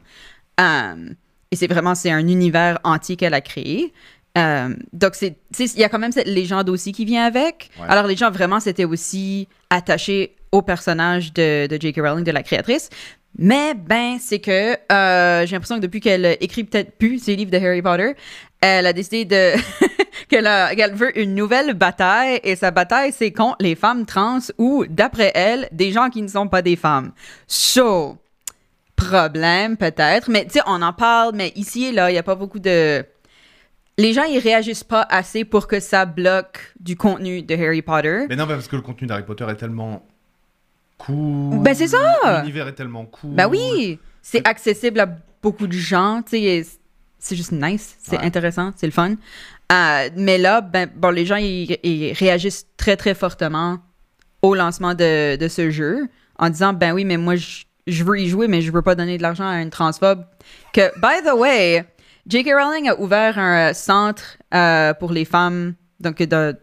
Speaker 2: Euh, et c'est vraiment, c'est un univers entier qu'elle a créé. Euh, donc, il y a quand même cette légende aussi qui vient avec.
Speaker 1: Ouais.
Speaker 2: Alors, les gens vraiment s'étaient aussi attachés au personnage de, de J.K. Rowling, de la créatrice. Mais, ben, c'est que euh, j'ai l'impression que depuis qu'elle écrit peut-être plus ses livres de Harry Potter, elle a décidé de qu'elle, veut une nouvelle bataille et sa bataille, c'est contre les femmes trans ou, d'après elle, des gens qui ne sont pas des femmes. So, problème peut-être, mais tu sais, on en parle, mais ici et là, il n'y a pas beaucoup de... Les gens, ils réagissent pas assez pour que ça bloque du contenu de Harry Potter.
Speaker 1: Mais non, parce que le contenu d'Harry Potter est tellement cool.
Speaker 2: Ben, c'est ça!
Speaker 1: L'univers est tellement cool.
Speaker 2: Ben oui, c'est accessible à beaucoup de gens, tu sais, et c'est juste nice, c'est
Speaker 1: Ouais.
Speaker 2: intéressant, c'est le fun. Euh, mais là, ben, bon, les gens, ils, ils réagissent très, très fortement au lancement de, de ce jeu en disant, ben oui, mais moi, je, je veux y jouer, mais je veux pas donner de l'argent à une transphobe. Que, by the way, J.K. Rowling a ouvert un euh, centre euh, pour les femmes, donc de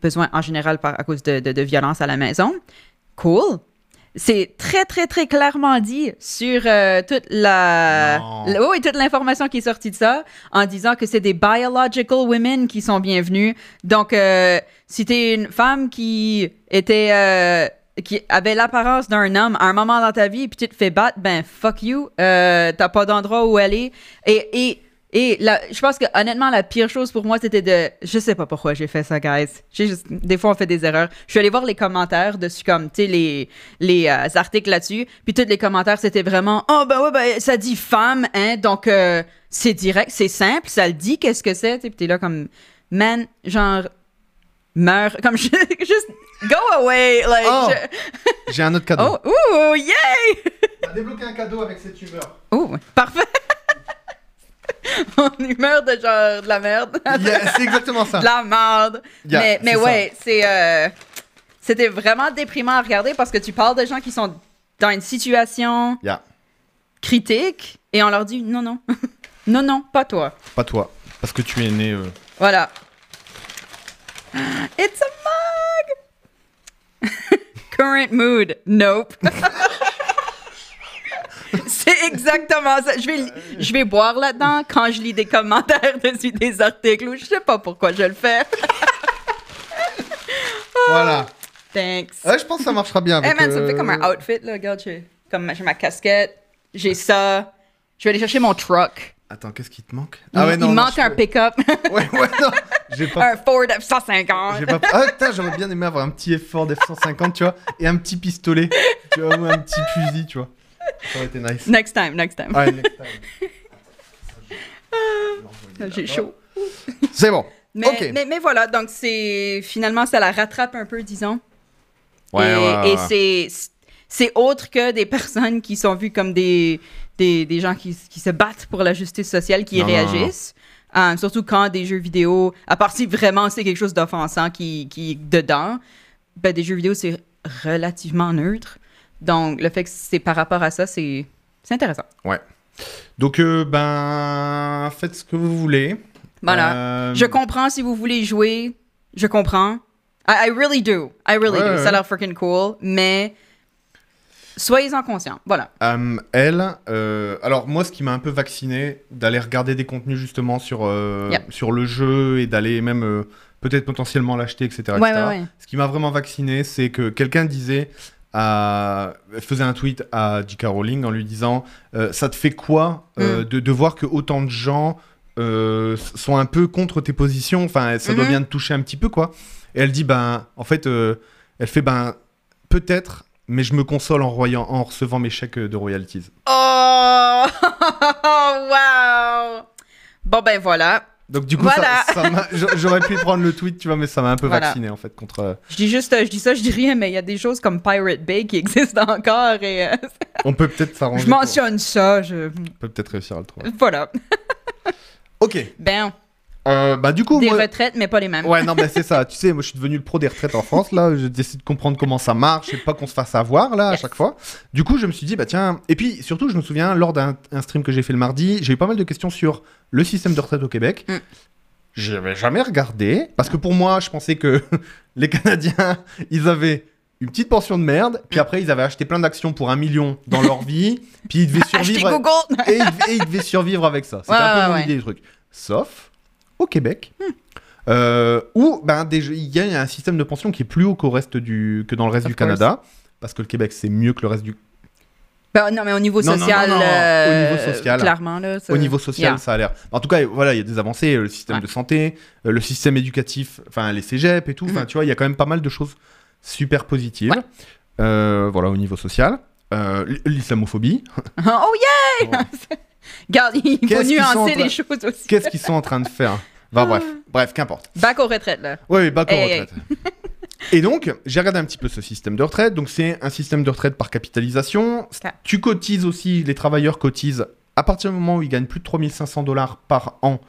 Speaker 2: besoin en général par, à cause de, de, de violence à la maison. Cool. C'est très, très, très clairement dit sur euh, toute la. La- oui, toute l'information qui est sortie de ça, en disant que c'est des biological women qui sont bienvenues. Donc, euh, si t'es une femme qui était. euh, qui avait l'apparence d'un homme à un moment dans ta vie, puis tu te fais battre, ben fuck you, euh, t'as pas d'endroit où aller. Et, et, et la- je pense que honnêtement, la pire chose pour moi, c'était de. Je sais pas pourquoi j'ai fait ça, guys. J'ai juste- des fois, on fait des erreurs. Je suis allée voir les commentaires dessus, comme, tu sais, les, les euh, articles là-dessus. Puis tous les commentaires, c'était vraiment Oh, ben ouais, ben ça dit femme, hein. Donc, euh, c'est direct, c'est simple, ça le dit, qu'est-ce que c'est. Puis t'es là comme, man, genre, meurs. Comme, juste, go away. Like,
Speaker 1: Oh.
Speaker 2: je-
Speaker 1: J'ai un autre cadeau.
Speaker 2: oh, ouh, yay!
Speaker 1: T'as débloqué un cadeau avec cette humeur.
Speaker 2: Oh, parfait. Mon humeur de genre de la merde.
Speaker 1: Yeah, c'est exactement ça.
Speaker 2: de la merde.
Speaker 1: Yeah,
Speaker 2: mais mais ouais, c'est euh, c'était vraiment déprimant à regarder parce que tu parles de gens qui sont dans une situation
Speaker 1: Yeah.
Speaker 2: critique et on leur dit non non. non non, pas toi.
Speaker 1: Pas toi. Parce que tu es né. euh,
Speaker 2: Voilà. It's a mug. Current mood. Nope. C'est exactement ça. Je vais, je vais boire là-dedans quand je lis des commentaires dessus des articles ou je sais pas pourquoi je le fais.
Speaker 1: Voilà.
Speaker 2: Thanks.
Speaker 1: Ouais, je pense que ça marchera bien avec.
Speaker 2: Hey man, ça me fait
Speaker 1: euh,
Speaker 2: comme un outfit là. Regarde, j'ai comme j'ai ma casquette, j'ai ça. Je vais aller chercher mon truck.
Speaker 1: Attends, qu'est-ce qui te manque?
Speaker 2: Il,
Speaker 1: Ah ouais,
Speaker 2: il
Speaker 1: non. non,
Speaker 2: manque un pick-up,
Speaker 1: Ouais, ouais, non. J'ai pas.
Speaker 2: un Ford F-150.
Speaker 1: J'ai pas... Ah putain, j'aurais bien aimé avoir un petit effort d'F-150, tu vois, et un petit pistolet, tu vois, ou un petit fusil, tu vois. Ça aurait été nice.
Speaker 2: Next time, next time.
Speaker 1: Ouais, next time.
Speaker 2: J'ai chaud.
Speaker 1: C'est bon.
Speaker 2: Mais,
Speaker 1: Ok.
Speaker 2: mais, mais voilà, donc c'est finalement ça la rattrape un peu, disons.
Speaker 1: Ouais,
Speaker 2: et
Speaker 1: ouais, ouais,
Speaker 2: et
Speaker 1: ouais.
Speaker 2: c'est c'est autre que des personnes qui sont vues comme des, des, des gens qui, qui se battent pour la justice sociale, qui
Speaker 1: Non, non, non,
Speaker 2: réagissent. Euh, surtout quand des jeux vidéo, à part si vraiment c'est quelque chose d'offensant qui, qui est dedans, ben des jeux vidéo c'est relativement neutre. Donc le fait que c'est par rapport à ça, c'est c'est intéressant.
Speaker 1: Donc, euh, ben, faites ce que vous voulez.
Speaker 2: Voilà.
Speaker 1: Euh,
Speaker 2: Je comprends si vous voulez jouer. Je comprends. I, I really do. I really
Speaker 1: Ouais,
Speaker 2: do.
Speaker 1: ouais.
Speaker 2: Ça a l'air freaking cool. Mais Soyez-en conscients. Voilà.
Speaker 1: Euh, elle, euh, alors moi, ce qui m'a un peu vacciné, d'aller regarder des contenus justement sur, euh,
Speaker 2: Yep.
Speaker 1: sur le jeu et d'aller même euh, peut-être potentiellement l'acheter, etc.
Speaker 2: Ouais,
Speaker 1: etc.
Speaker 2: ouais, ouais.
Speaker 1: Ce qui m'a vraiment vacciné, c'est que quelqu'un disait, à... faisait un tweet à J.K. Rowling en lui disant euh, Ça te fait quoi euh,
Speaker 2: Mm.
Speaker 1: de, de voir que autant de gens euh, sont un peu contre tes positions? Enfin, ça doit
Speaker 2: Mhm.
Speaker 1: bien te toucher un petit peu, quoi. Et elle dit Ben, en fait, elle fait Ben, peut-être, mais je me console en, royant, en recevant mes chèques de royalties.
Speaker 2: Oh! wow! Bon, ben voilà.
Speaker 1: Donc du coup,
Speaker 2: Voilà.
Speaker 1: ça, ça m'a- j'a- j'aurais pu prendre le tweet, tu vois, mais ça m'a un peu
Speaker 2: Voilà.
Speaker 1: vacciné en fait contre. euh,
Speaker 2: Je dis juste, euh, je dis ça, je dis rien, mais il y a des choses comme Pirate Bay qui existent encore et euh,
Speaker 1: On peut peut-être s'arranger.
Speaker 2: je
Speaker 1: pour-
Speaker 2: mentionne ça. Je...
Speaker 1: On peut peut-être réussir à le trouver.
Speaker 2: Voilà.
Speaker 1: Ok.
Speaker 2: Ben,
Speaker 1: Euh, bah du coup,
Speaker 2: des
Speaker 1: moi...
Speaker 2: retraites, mais pas les mêmes.
Speaker 1: ouais, non, mais c'est ça. Tu sais, moi, je suis devenu le pro des retraites en France. Là, je décide de comprendre comment ça marche et pas qu'on se fasse avoir là à
Speaker 2: Yes.
Speaker 1: chaque fois. Du coup, je me suis dit, bah tiens. Et puis surtout, je me souviens lors d'un un stream que j'ai fait le mardi, j'ai eu pas mal de questions sur le système de retraite au Québec.
Speaker 2: Mm.
Speaker 1: Je n'avais jamais regardé parce que pour moi, je pensais que les Canadiens, ils avaient une petite pension de merde, puis
Speaker 2: Mm.
Speaker 1: après ils avaient acheté plein d'actions pour un million dans leur vie, puis ils devaient survivre et, ils- et ils devaient survivre avec ça. C'était
Speaker 2: Ouais,
Speaker 1: un peu
Speaker 2: ouais,
Speaker 1: mon
Speaker 2: ouais.
Speaker 1: du truc. Sauf au Québec, euh, où ben, déjà, il y a un système de pension qui est plus haut qu'au reste du, que dans le reste
Speaker 2: Of
Speaker 1: du Canada, parce que le Québec c'est mieux que le reste du.
Speaker 2: Ben, non, mais au niveau
Speaker 1: Non, non,
Speaker 2: social,
Speaker 1: non, non,
Speaker 2: euh,
Speaker 1: au niveau social.
Speaker 2: clairement, là. ça-
Speaker 1: Au niveau social,
Speaker 2: Yeah.
Speaker 1: ça a l'air. En tout cas, voilà, il y a des avancées, le système
Speaker 2: Ouais.
Speaker 1: de santé, euh, le système éducatif, enfin les cégeps et tout. Enfin,
Speaker 2: Mhm.
Speaker 1: tu vois, il y a quand même pas mal de choses super positives.
Speaker 2: Ouais.
Speaker 1: Euh, voilà, au niveau social. Euh, L'islamophobie.
Speaker 2: oh yeah! Regarde, il faut nuancer les choses aussi.
Speaker 1: Qu'est-ce qu'ils sont en train de faire bref, bref, qu'importe.
Speaker 2: Back aux retraites, là.
Speaker 1: Oui, oui, bac en
Speaker 2: Hey.
Speaker 1: Et donc, j'ai regardé un petit peu ce système de retraite. Donc, c'est un système de retraite par capitalisation. Tu cotises aussi, les travailleurs cotisent à partir du moment où ils gagnent plus de 3500 dollars par an.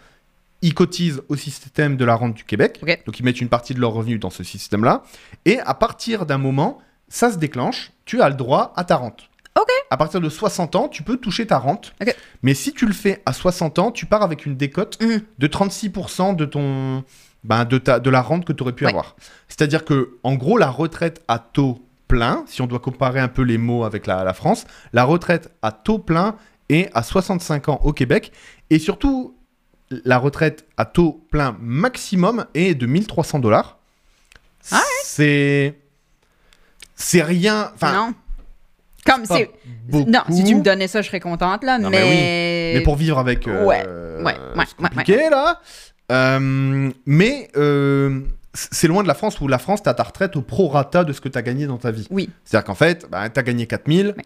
Speaker 1: Ils cotisent au système de la rente du Québec. Donc, ils mettent une partie de leurs revenus dans ce système-là. Et à partir d'un moment, ça se déclenche. Tu as le droit à ta rente. À partir de 60 ans, tu peux toucher ta rente. Mais si tu le fais à 60 ans, tu pars avec une décote
Speaker 2: Mhm.
Speaker 1: de 36% de ton ben, de, ta, de la rente que tu aurais pu
Speaker 2: Ouais.
Speaker 1: avoir. C'est-à-dire que, en gros, la retraite à taux plein, si on doit comparer un peu les mots avec la, la France, la retraite à taux plein est à 65 ans au Québec. Et surtout, la retraite à taux plein maximum est de 1300 dollars.
Speaker 2: Ah
Speaker 1: C'est. C'est rien. Enfin.
Speaker 2: Comme
Speaker 1: pas
Speaker 2: c'est. Non, si tu me donnais ça, je serais contente, là,
Speaker 1: Non, mais
Speaker 2: mais.
Speaker 1: Mais pour vivre avec. euh,
Speaker 2: Ouais, ouais, ouais,
Speaker 1: c'est compliqué, là. Euh, mais euh, c'est loin de la France où la France, t'as ta retraite au prorata de ce que t'as gagné dans ta vie.
Speaker 2: Oui.
Speaker 1: C'est-à-dire qu'en fait, bah, t'as gagné 4000.
Speaker 2: Ouais.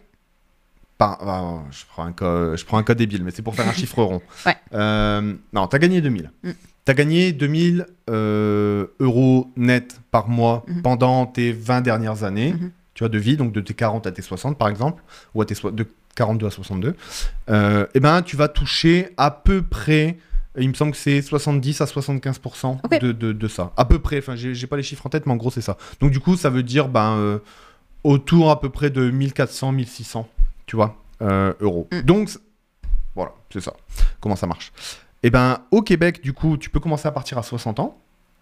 Speaker 1: Par, bah, je, prends un cas, je prends un cas débile, mais c'est pour faire un chiffre rond.
Speaker 2: Ouais.
Speaker 1: Euh, non, t'as gagné 2000.
Speaker 2: Mm.
Speaker 1: T'as gagné 2000 euh, euros net par mois
Speaker 2: Mhm.
Speaker 1: pendant tes 20 dernières années,
Speaker 2: Mhm.
Speaker 1: Tu vois, de vie, donc de tes 40 à tes 60 par exemple, ou à tes so- de 42 à 62. Euh, eh ben, tu vas toucher à peu près, il me semble que c'est 70 à 75%
Speaker 2: Ok.
Speaker 1: de, de, de ça. À peu près, enfin, j'ai pas les chiffres en tête, mais en gros, c'est ça. Donc, du coup, ça veut dire ben, euh, autour à peu près de 1400, 1600, tu vois, euh, euros.
Speaker 2: Mm.
Speaker 1: Donc, voilà, c'est ça. Comment ça marche? Eh ben, au Québec, du coup, tu peux commencer à partir à 60 ans,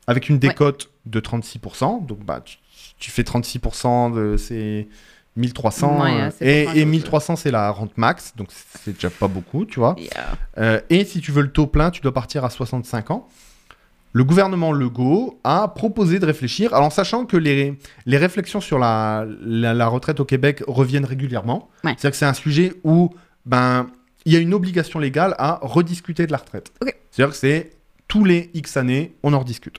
Speaker 1: avec une décote de 36%. Donc, bah, tu, tu fais 36% de ces 1300.
Speaker 2: Ouais,
Speaker 1: euh, et,
Speaker 2: grand-chose,
Speaker 1: et 1300, c'est la rente max, donc c'est déjà pas beaucoup, tu vois.
Speaker 2: Yeah.
Speaker 1: Euh, et si tu veux le taux plein, tu dois partir à 65 ans. Le gouvernement Legault a proposé de réfléchir, alors en sachant que les, les réflexions sur la, la, la retraite au Québec reviennent régulièrement.
Speaker 2: Ouais.
Speaker 1: C'est-à-dire que c'est un sujet où ben, il y a une obligation légale à rediscuter de la retraite. C'est-à-dire que c'est tous les X années, on en rediscute.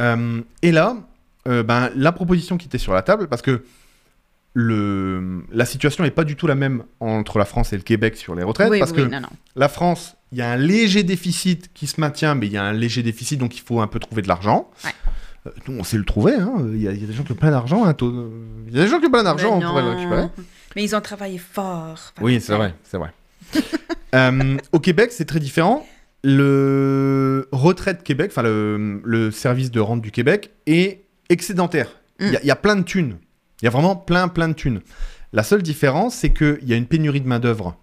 Speaker 1: Euh, et là, euh, ben, la proposition qui était sur la table, parce que le, la situation n'est pas du tout la même entre la France et le Québec sur les retraites,
Speaker 2: oui,
Speaker 1: parce
Speaker 2: oui,
Speaker 1: que
Speaker 2: non, non.
Speaker 1: la France, il y a un léger déficit qui se maintient, mais il y a un léger déficit, donc il faut un peu trouver de l'argent.
Speaker 2: Ouais.
Speaker 1: Euh, nous, on sait le trouver. hein. Il y, a il y a des gens qui ont plein d'argent. hein, Il y a des gens qui ont plein d'argent, on
Speaker 2: Mais
Speaker 1: pourrait le
Speaker 2: non.
Speaker 1: récupérer.
Speaker 2: Mais ils ont travaillé fort.
Speaker 1: Oui, c'est vrai, c'est vrai. Euh, au Québec, c'est très différent. Le Retraite Québec, enfin le, le service de rente du Québec, est excédentaire. Il y a- il y, a plein de thunes. Il y a vraiment plein, plein de thunes. La seule différence, c'est qu'il y a une pénurie de main-d'œuvre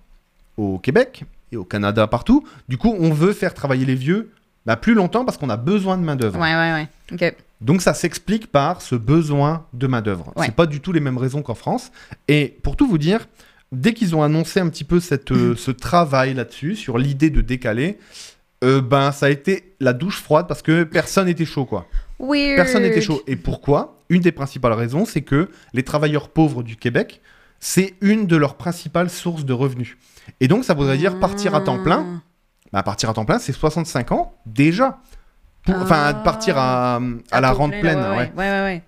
Speaker 1: au Québec et au Canada partout. Du coup, on veut faire travailler les vieux bah, plus longtemps parce qu'on a besoin de main-d'œuvre.
Speaker 2: Ouais, ouais, ouais.
Speaker 1: Donc ça s'explique par ce besoin de main-d'œuvre.
Speaker 2: Ouais.
Speaker 1: C'est pas du tout les mêmes raisons qu'en France. Et pour tout vous dire, dès qu'ils ont annoncé un petit peu cette, euh, ce travail là-dessus, sur l'idée de décaler, euh, ben ça a été la douche froide parce que personne n'était chaud quoi.
Speaker 2: Weird.
Speaker 1: Personne n'était chaud. Et pourquoi? Une des principales raisons, c'est que les travailleurs pauvres du Québec, c'est une de leurs principales sources de revenus. Et donc ça voudrait dire partir à temps plein. Bah, partir à temps plein, c'est 65 ans déjà. Enfin,
Speaker 2: Ah.
Speaker 1: partir à, à la
Speaker 2: taux
Speaker 1: rente
Speaker 2: plein,
Speaker 1: pleine. ouais.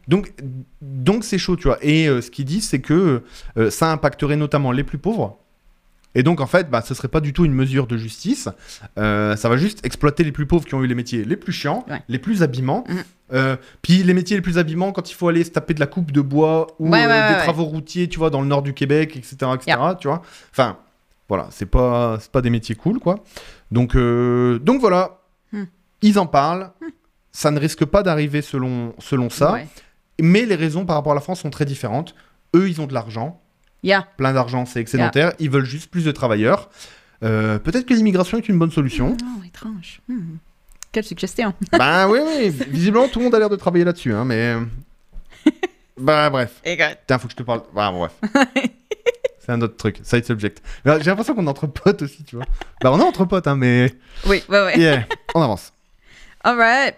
Speaker 1: Donc, donc c'est chaud, tu vois. Et euh, ce qu'ils disent, c'est que euh, ça impacterait notamment les plus pauvres. Et donc, en fait, bah, ce serait pas du tout une mesure de justice. Euh, ça va juste exploiter les plus pauvres qui ont eu les métiers les plus chiants, les plus abîmants.
Speaker 2: Mhm.
Speaker 1: Euh, puis les métiers les plus abîmants, quand il faut aller se taper de la coupe de bois ou des travaux routiers, tu vois, dans le nord du Québec, etc., etc., tu vois. Enfin, voilà, c'est pas, c'est pas des métiers cool, quoi. Donc, donc voilà,
Speaker 2: Hmm.
Speaker 1: Ils en parlent. Ça ne risque pas d'arriver selon, selon ça.
Speaker 2: Ouais.
Speaker 1: Mais les raisons par rapport à la France sont très différentes. Eux, ils ont de l'argent.
Speaker 2: Yeah.
Speaker 1: Plein d'argent, c'est excédentaire. Ils veulent juste plus de travailleurs. Euh, Peut-être que l'immigration est une bonne solution.
Speaker 2: Oh, étrange. Hmm. Quelle suggestion.
Speaker 1: ben oui, oui. Visiblement, tout le monde a l'air de travailler là-dessus. Hein, mais. bah bref. Putain, faut que je te parle. Bah bref. c'est un autre truc. Side subject. Mais J'ai l'impression qu'on est entre potes aussi, tu vois. Bah on est entre potes, hein, mais.
Speaker 2: Oui, ouais, ouais.
Speaker 1: Yeah, on avance.
Speaker 2: All right.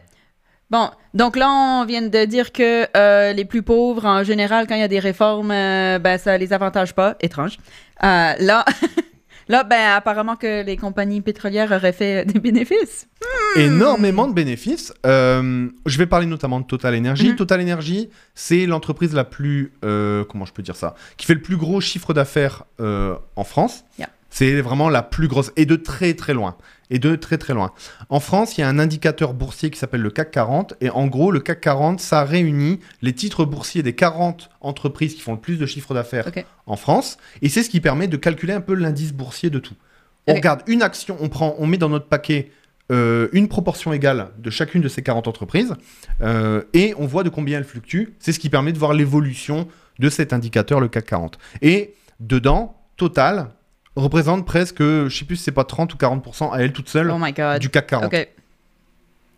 Speaker 2: Bon, donc là, on vient de dire que euh, les plus pauvres, en général, quand il y a des réformes, euh, ben, ça les avantage pas. Étrange. Euh, là, là, ben, apparemment que les compagnies pétrolières auraient fait des bénéfices.
Speaker 1: énormément de bénéfices. Euh, je vais parler notamment de Total Energy.
Speaker 2: Mhm.
Speaker 1: Total Energy, c'est l'entreprise la plus, comment je peux dire ça, qui fait le plus gros chiffre d'affaires en France.
Speaker 2: Yeah.
Speaker 1: C'est vraiment la plus grosse et de très très loin. Et de très très loin. En France, il y a un indicateur boursier qui s'appelle le CAC 40 et en gros, le CAC 40, ça réunit les titres boursiers des 40 entreprises qui font le plus de chiffre d'affaires en France et c'est ce qui permet de calculer un peu l'indice boursier de tout. On regarde une action, on prend, on met dans notre paquet euh, une proportion égale de chacune de ces 40 entreprises euh, et on voit de combien elles fluctuent. C'est ce qui permet de voir l'évolution de cet indicateur, le CAC 40. Et dedans, Total représente presque, je sais plus si c'est pas 30 ou 40% à elle toute seule
Speaker 2: Oh my God.
Speaker 1: du CAC 40.
Speaker 2: OK.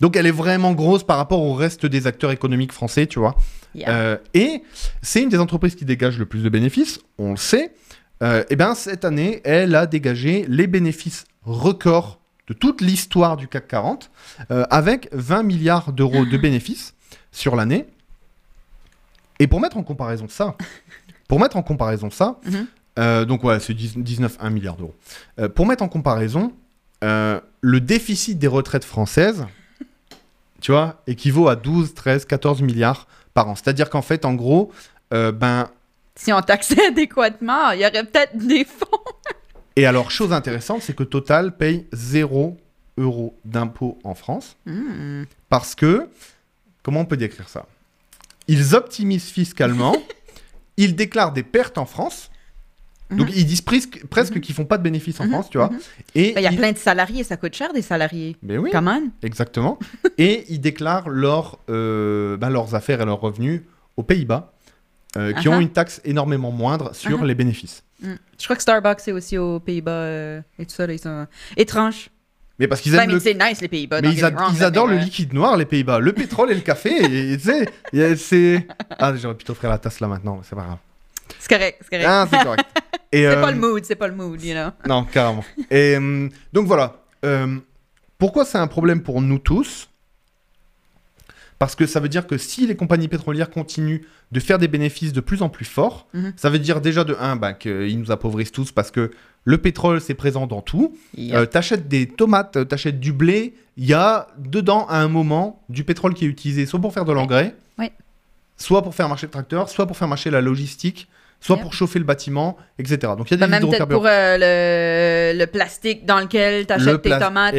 Speaker 1: Donc elle est vraiment grosse par rapport au reste des acteurs économiques français, tu vois.
Speaker 2: Yeah.
Speaker 1: Euh, et c'est une des entreprises qui dégage le plus de bénéfices, on le sait. Euh, et bien cette année, elle a dégagé les bénéfices records de toute l'histoire du CAC 40, euh, avec 20 milliards d'euros de bénéfices sur l'année. Et pour mettre en comparaison ça, pour mettre en comparaison ça,
Speaker 2: Mhm.
Speaker 1: Euh, donc ouais, c'est 10 19 1 milliard d'euros. Euh, pour mettre en comparaison, euh, le déficit des retraites françaises, tu vois, équivaut à 12, 13, 14 milliards par an. C'est-à-dire qu'en fait, en gros, ben,
Speaker 2: Si on taxait adéquatement, il y aurait peut-être des fonds.
Speaker 1: et alors, chose intéressante, c'est que Total paye 0 euros d'impôts en France.
Speaker 2: Hmm.
Speaker 1: Parce que, comment on peut décrire ça? Ils optimisent fiscalement, ils déclarent des pertes en France. Donc ils disent presque, presque qu'ils font pas de bénéfices en
Speaker 2: Mhm,
Speaker 1: France, tu vois.
Speaker 2: mhm.
Speaker 1: Et
Speaker 2: Ben, Il y a
Speaker 1: ils-
Speaker 2: plein de salariés, ça coûte cher des salariés.
Speaker 1: Mais oui,
Speaker 2: Come on.
Speaker 1: exactement. et ils déclarent leurs, euh, ben, leurs affaires et leurs revenus aux Pays-Bas, euh, qui ont
Speaker 2: ah.
Speaker 1: une taxe énormément moindre sur
Speaker 2: Ah
Speaker 1: les bénéfices.
Speaker 2: Hmm. Je crois que Starbucks est aussi aux Pays-Bas euh, et tout ça. Là, ils sont... Étrange.
Speaker 1: Mais parce qu'ils
Speaker 2: Ben,
Speaker 1: aiment le...
Speaker 2: c'est nice les Pays-Bas.
Speaker 1: Mais ils, ad-
Speaker 2: wrong,
Speaker 1: adorent le liquide noir, les Pays-Bas. Le pétrole et le café, et, tu sais, c'est... Ah, j'aurais pu t'offrir la tasse là maintenant, mais c'est pas grave.
Speaker 2: C'est correct, c'est correct.
Speaker 1: Ah, c'est correct.
Speaker 2: C'est
Speaker 1: euh,
Speaker 2: pas le mood, c'est pas le mood, you know.
Speaker 1: Non, carrément. Et euh, donc voilà. Euh, pourquoi c'est un problème pour nous tous? Parce que ça veut dire que si les compagnies pétrolières continuent de faire des bénéfices de plus en plus forts,
Speaker 2: Mhm.
Speaker 1: ça veut dire déjà de un, bah, qu'ils nous appauvrissent tous parce que le pétrole c'est présent dans tout. T'achètes des tomates, t'achètes du blé, il y a dedans à un moment du pétrole qui est utilisé soit pour faire de l'engrais,
Speaker 2: Ouais.
Speaker 1: Soit pour faire marcher le tracteur, soit pour faire marcher la logistique, soit pour chauffer le bâtiment, etc. Donc il y a des
Speaker 2: même peut-être pour euh, le, le plastique dans lequel
Speaker 1: Le
Speaker 2: t'achètes tes
Speaker 1: plas-
Speaker 2: tomates.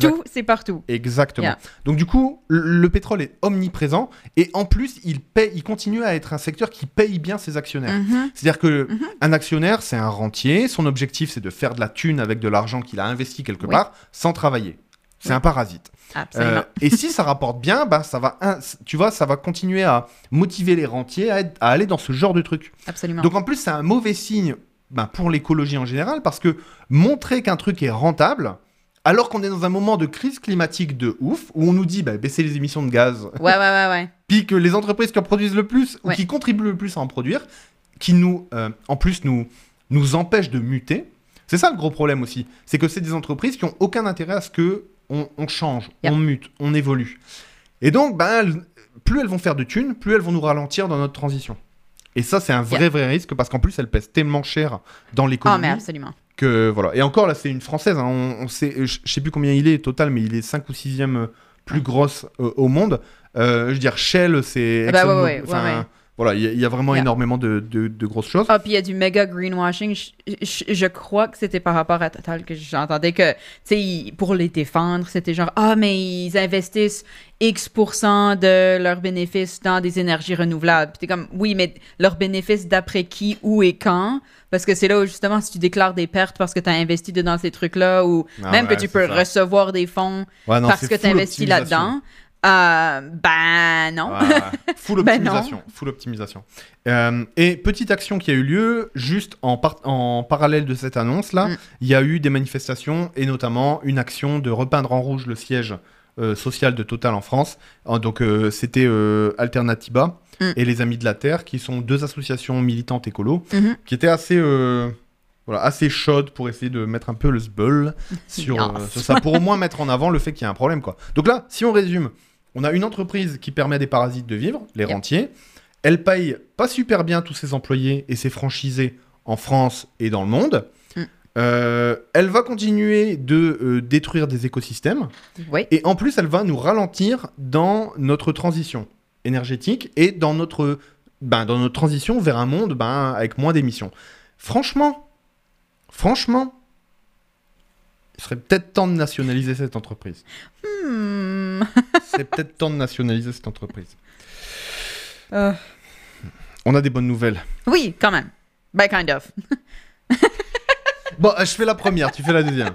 Speaker 2: Tout, c'est partout.
Speaker 1: Exactement.
Speaker 2: Yeah.
Speaker 1: Donc du coup, le, le pétrole est omniprésent et en plus, il paye, il continue à être un secteur qui paye bien ses actionnaires.
Speaker 2: Mhm.
Speaker 1: C'est-à-dire que
Speaker 2: Mhm.
Speaker 1: un actionnaire, c'est un rentier. Son objectif, c'est de faire de la thune avec de l'argent qu'il a investi quelque
Speaker 2: Oui.
Speaker 1: part sans travailler. C'est
Speaker 2: Oui.
Speaker 1: un parasite.
Speaker 2: Absolument.
Speaker 1: Euh, et si ça rapporte bien, bah ça va, tu vois, ça va continuer à motiver les rentiers à, être- à aller dans ce genre de truc.
Speaker 2: Absolument.
Speaker 1: Donc en plus, c'est un mauvais signe bah, pour l'écologie en général parce que montrer qu'un truc est rentable, Alors qu'on est dans un moment de crise climatique de ouf, où on nous dit bah, baisser les émissions de gaz,
Speaker 2: Ouais, ouais, ouais, ouais.
Speaker 1: puis que les entreprises qui en produisent le plus, ou qui contribuent le plus à en produire, qui nous, euh, en plus, nous, nous empêchent de muter. C'est ça le gros problème aussi. C'est que c'est des entreprises qui ont aucun intérêt à ce que on, on change,
Speaker 2: Yep.
Speaker 1: on mute, on évolue. Et donc, ben, plus elles vont faire de thunes, plus elles vont nous ralentir dans notre transition. Et ça, c'est un vrai, vrai risque parce qu'en plus, elles pèsent tellement cher dans
Speaker 2: Ah,
Speaker 1: l'économie
Speaker 2: mais absolument.
Speaker 1: que voilà. Et encore là, c'est une française. hein. On, on sait, je sais plus combien il est total, mais il est 5 ou 6e plus grosse euh, au monde. Euh, je veux dire, Shell, c'est.
Speaker 2: Ah bah ouais, ouais.
Speaker 1: Voilà, il y, a- il y a vraiment
Speaker 2: Yeah.
Speaker 1: énormément de, de- de grosses choses.
Speaker 2: Ah, puis il y a du méga greenwashing. Je, je- je crois que c'était par rapport à Total que j'entendais que, tu sais, pour les défendre, c'était genre, ah, mais ils investissent X de leurs bénéfices dans des énergies renouvelables. Puis t'es comme, oui, mais leurs bénéfices d'après qui, où et quand? Parce que c'est là où, justement, si tu déclares des pertes parce que tu as investi dedans ces trucs-là, ou
Speaker 1: Ah
Speaker 2: même
Speaker 1: ouais,
Speaker 2: que tu peux
Speaker 1: ça.
Speaker 2: recevoir des fonds
Speaker 1: Ouais, non,
Speaker 2: parce que tu investis là-dedans, euh, ben non.
Speaker 1: Full
Speaker 2: Ben non.
Speaker 1: optimisation. full optimisation. Euh, et petite action qui a eu lieu, juste en, par- en parallèle de cette annonce-là,
Speaker 2: Mm.
Speaker 1: il y a eu des manifestations et notamment une action de repeindre en rouge le siège euh, social de Total en France. Donc euh, c'était Alternativa
Speaker 2: Mm.
Speaker 1: et les Amis de la Terre, qui sont deux associations militantes écolo,
Speaker 2: Mhm.
Speaker 1: qui étaient assez... voilà, assez chaudes pour essayer de mettre un peu le sbeul sur, euh, sur ça, pour au moins mettre en avant le fait qu'il y a un problème. Quoi. Donc là, si on résume, on a une entreprise qui permet à des parasites de vivre, les rentiers. Elle paye pas super bien tous ses employés et ses franchisés en France et dans le monde.
Speaker 2: Mm.
Speaker 1: Euh, elle va continuer de euh, détruire des écosystèmes
Speaker 2: Oui.
Speaker 1: et en plus elle va nous ralentir dans notre transition énergétique et dans notre, ben, dans notre transition vers un monde ben, avec moins d'émissions. Franchement, franchement, il serait peut-être temps de nationaliser cette entreprise.
Speaker 2: Hmm.
Speaker 1: C'est peut-être temps de nationaliser cette entreprise.
Speaker 2: Euh,
Speaker 1: On a des bonnes nouvelles.
Speaker 2: oui, quand même. Ben, kind of.
Speaker 1: Bon, je fais la première, tu fais la deuxième.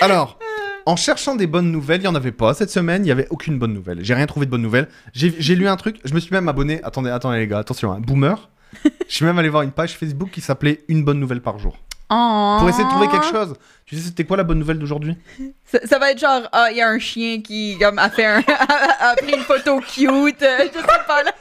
Speaker 1: Alors, en cherchant des bonnes nouvelles, il n'y en avait pas. Cette semaine, il n'y avait aucune bonne nouvelle. J'ai rien trouvé de bonnes nouvelles. J'ai j'ai lu un truc, je me suis même abonné. Attendez, attendez les gars, attention, hein, boomer. Je suis même allé voir une page Facebook qui s'appelait Une bonne nouvelle par jour.
Speaker 2: Oh.
Speaker 1: Pour essayer de trouver quelque chose. Tu sais, c'était quoi la bonne nouvelle d'aujourd'hui?
Speaker 2: Ça, ça va être genre, ah, il y a un chien qui comme, a, fait un, a, a pris une photo cute, euh, je sais pas là.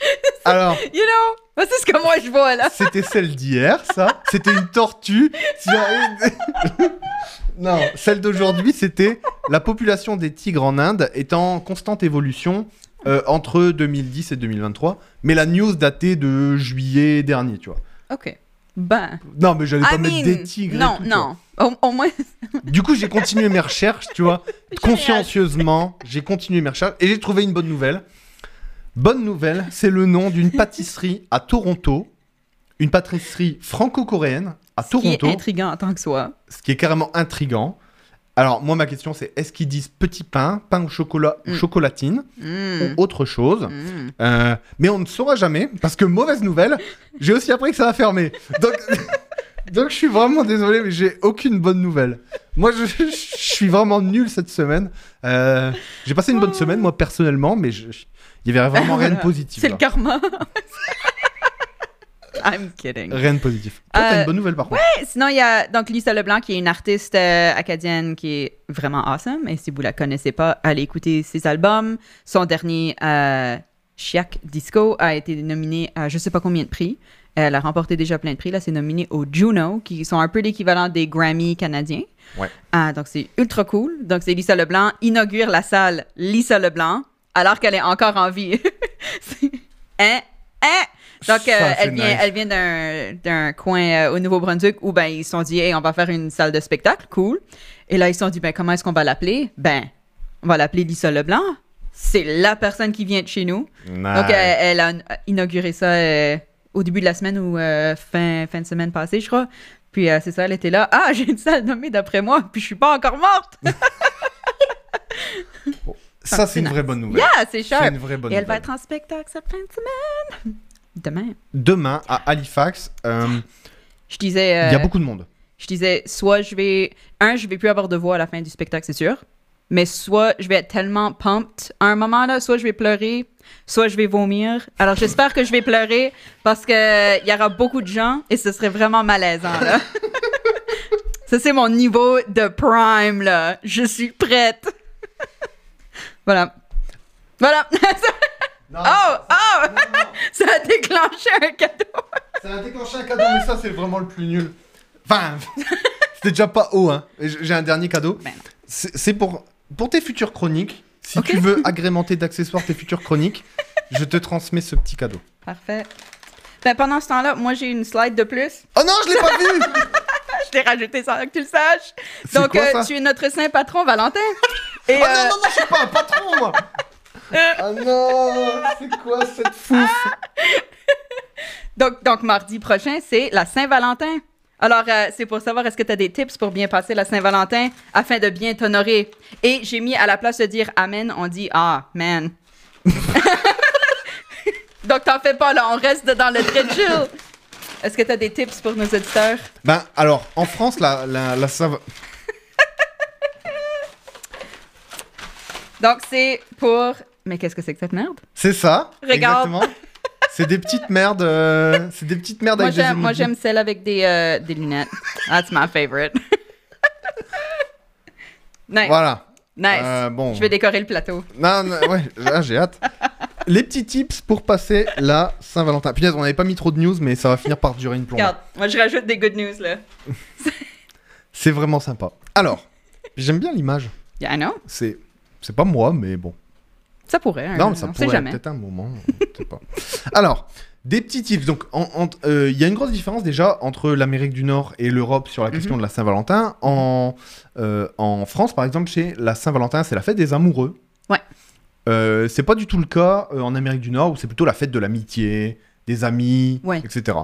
Speaker 1: Alors,
Speaker 2: You know? C'est ce que moi je vois là.
Speaker 1: c'était celle d'hier, ça. C'était une tortue. non, celle d'aujourd'hui, c'était la population des tigres en Inde est en constante évolution euh, entre 2010 et 2023. Mais la news datait de juillet dernier, tu vois.
Speaker 2: Ok. Ben.
Speaker 1: Non, mais j'allais pas
Speaker 2: I
Speaker 1: mettre
Speaker 2: mean,
Speaker 1: des tigres. et
Speaker 2: Non,
Speaker 1: tout,
Speaker 2: non. Au, au moins.
Speaker 1: Du coup, j'ai continué mes recherches, tu vois. Consciencieusement, j'ai continué mes recherches et j'ai trouvé une bonne nouvelle. Bonne nouvelle, c'est le nom d'une pâtisserie à Toronto. Une pâtisserie franco-coréenne à
Speaker 2: Ce qui est
Speaker 1: Toronto.
Speaker 2: intriguant en tant que soi.
Speaker 1: ce qui est carrément intrigant. Alors, moi, ma question, c'est est-ce qu'ils disent petit pain, pain au chocolat ou
Speaker 2: Mm.
Speaker 1: chocolatine
Speaker 2: Mm.
Speaker 1: ou autre chose
Speaker 2: Mm.
Speaker 1: Euh, Mais on ne saura jamais, parce que mauvaise nouvelle, j'ai aussi appris que ça a fermé. Donc, donc je suis vraiment désolé, mais j'ai aucune bonne nouvelle. Moi, je, je suis vraiment nul cette semaine. Euh, j'ai passé une bonne semaine, moi, personnellement, mais il y avait vraiment rien de positif.
Speaker 2: C'est le karma. I'm kidding.
Speaker 1: Rien de positif. Toi, t'as une bonne nouvelle, par contre.
Speaker 2: Sinon, il y a donc Lisa Leblanc, qui est une artiste euh, acadienne qui est vraiment awesome. Et si vous la connaissez pas, allez écouter ses albums. Son dernier, euh, Chiac Disco, a été nominé à je sais pas combien de prix. Elle a remporté déjà plein de prix. Là, c'est nominé aux Juno, qui sont un peu l'équivalent des Grammy canadiens.
Speaker 1: Ouais.
Speaker 2: Ah, donc, c'est ultra cool. Donc, c'est Lisa Leblanc inaugure la salle Lisa Leblanc alors qu'elle est encore en vie. C'est- hein? Hein? Donc, euh, elle vient,
Speaker 1: nice.
Speaker 2: elle vient d'un, d'un coin euh, au Nouveau-Brunswick où ben, ils se sont dit, hey, on va faire une salle de spectacle, cool. Et là, ils se sont dit, ben, comment est-ce qu'on va l'appeler? Ben, on va l'appeler Lisa Leblanc. C'est la personne qui vient de chez nous. Donc, euh, elle a inauguré ça au début de la semaine ou fin, fin de semaine passée, je crois. Puis, c'est ça, elle était là. Ah, j'ai une salle nommée d'après moi, puis je suis pas encore morte.
Speaker 1: ça, c'est une vraie bonne nouvelle.
Speaker 2: yeah, c'est
Speaker 1: C'est
Speaker 2: sharp.
Speaker 1: une vraie bonne
Speaker 2: Et elle va être en spectacle cette fin de semaine. Demain.
Speaker 1: Demain, à Halifax, euh,
Speaker 2: Je disais.
Speaker 1: il y a
Speaker 2: euh,
Speaker 1: beaucoup de monde.
Speaker 2: Je disais, soit je vais. Un, je vais plus avoir de voix à la fin du spectacle, c'est sûr. Mais soit je vais être tellement pumped à un moment là, soit je vais pleurer, soit je vais vomir. Alors j'espère que je vais pleurer parce que il y aura beaucoup de gens et ce serait vraiment malaisant là. Ça, c'est mon niveau de prime, là. Je suis prête. voilà. Voilà.
Speaker 1: Non,
Speaker 2: Oh, oh!
Speaker 1: non, non.
Speaker 2: Ça a déclenché un cadeau.
Speaker 1: Ça a déclenché un cadeau, mais ça, c'est vraiment le plus nul. Enfin, c'était déjà pas haut, hein. J'ai un dernier cadeau.
Speaker 2: Ben.
Speaker 1: C'est pour, pour tes futures chroniques. Si tu veux agrémenter d'accessoires tes futures chroniques, je te transmets ce petit cadeau.
Speaker 2: Parfait. Ben, pendant ce temps-là, moi, j'ai une slide de plus.
Speaker 1: Oh non, je l'ai pas vu
Speaker 2: Je t'ai rajouté sans que tu le saches. Donc,
Speaker 1: quoi,
Speaker 2: euh, tu es notre saint patron, Valentin. Et,
Speaker 1: Oh
Speaker 2: euh,
Speaker 1: non, non, non, je suis pas un patron, moi Oh non, c'est quoi cette fouf
Speaker 2: donc, donc, mardi prochain, c'est la Saint-Valentin. Alors, euh, c'est pour savoir est-ce que tu as des tips pour bien passer la Saint-Valentin afin de bien t'honorer? Et j'ai mis à la place de dire Amen, on dit Ah, man. donc, t'en fais pas, là, on reste dans le très chill. Est-ce que tu as des tips pour nos auditeurs?
Speaker 1: Ben, alors, en France, la, la, la Saint-
Speaker 2: Donc, c'est pour. Mais qu'est-ce que c'est que cette merde?
Speaker 1: C'est ça,
Speaker 2: Regarde.
Speaker 1: exactement. C'est des petites merdes, euh, c'est des petites merdes
Speaker 2: Moi,
Speaker 1: avec des
Speaker 2: j'aime, moi,
Speaker 1: emojis.
Speaker 2: j'aime celle avec des, euh, des lunettes. That's my favorite. nice.
Speaker 1: Voilà.
Speaker 2: Nice.
Speaker 1: Euh, bon.
Speaker 2: Je vais décorer le plateau.
Speaker 1: Non, non, ouais, ah, j'ai hâte. Les petits tips pour passer la Saint-Valentin. Punaise, on n'avait pas mis trop de news, mais ça va finir par durer une plombe.
Speaker 2: Regarde, moi, je rajoute des good news, là.
Speaker 1: C'est vraiment sympa. Alors, j'aime bien l'image.
Speaker 2: Yeah, I know.
Speaker 1: C'est, c'est pas moi, mais bon.
Speaker 2: Ça pourrait. hein,
Speaker 1: non, ça
Speaker 2: on sait
Speaker 1: pourrait
Speaker 2: jamais.
Speaker 1: peut-être un moment. pas. Alors, des petits tips. Donc, euh, il y a une grosse différence déjà entre l'Amérique du Nord et l'Europe sur la question
Speaker 2: Mhm.
Speaker 1: de la Saint-Valentin. En, euh, en France, par exemple, chez la Saint-Valentin, c'est la fête des amoureux.
Speaker 2: Ouais.
Speaker 1: Euh, c'est pas du tout le cas euh, en Amérique du Nord où c'est plutôt la fête de l'amitié, des amis,
Speaker 2: Ouais.
Speaker 1: etc.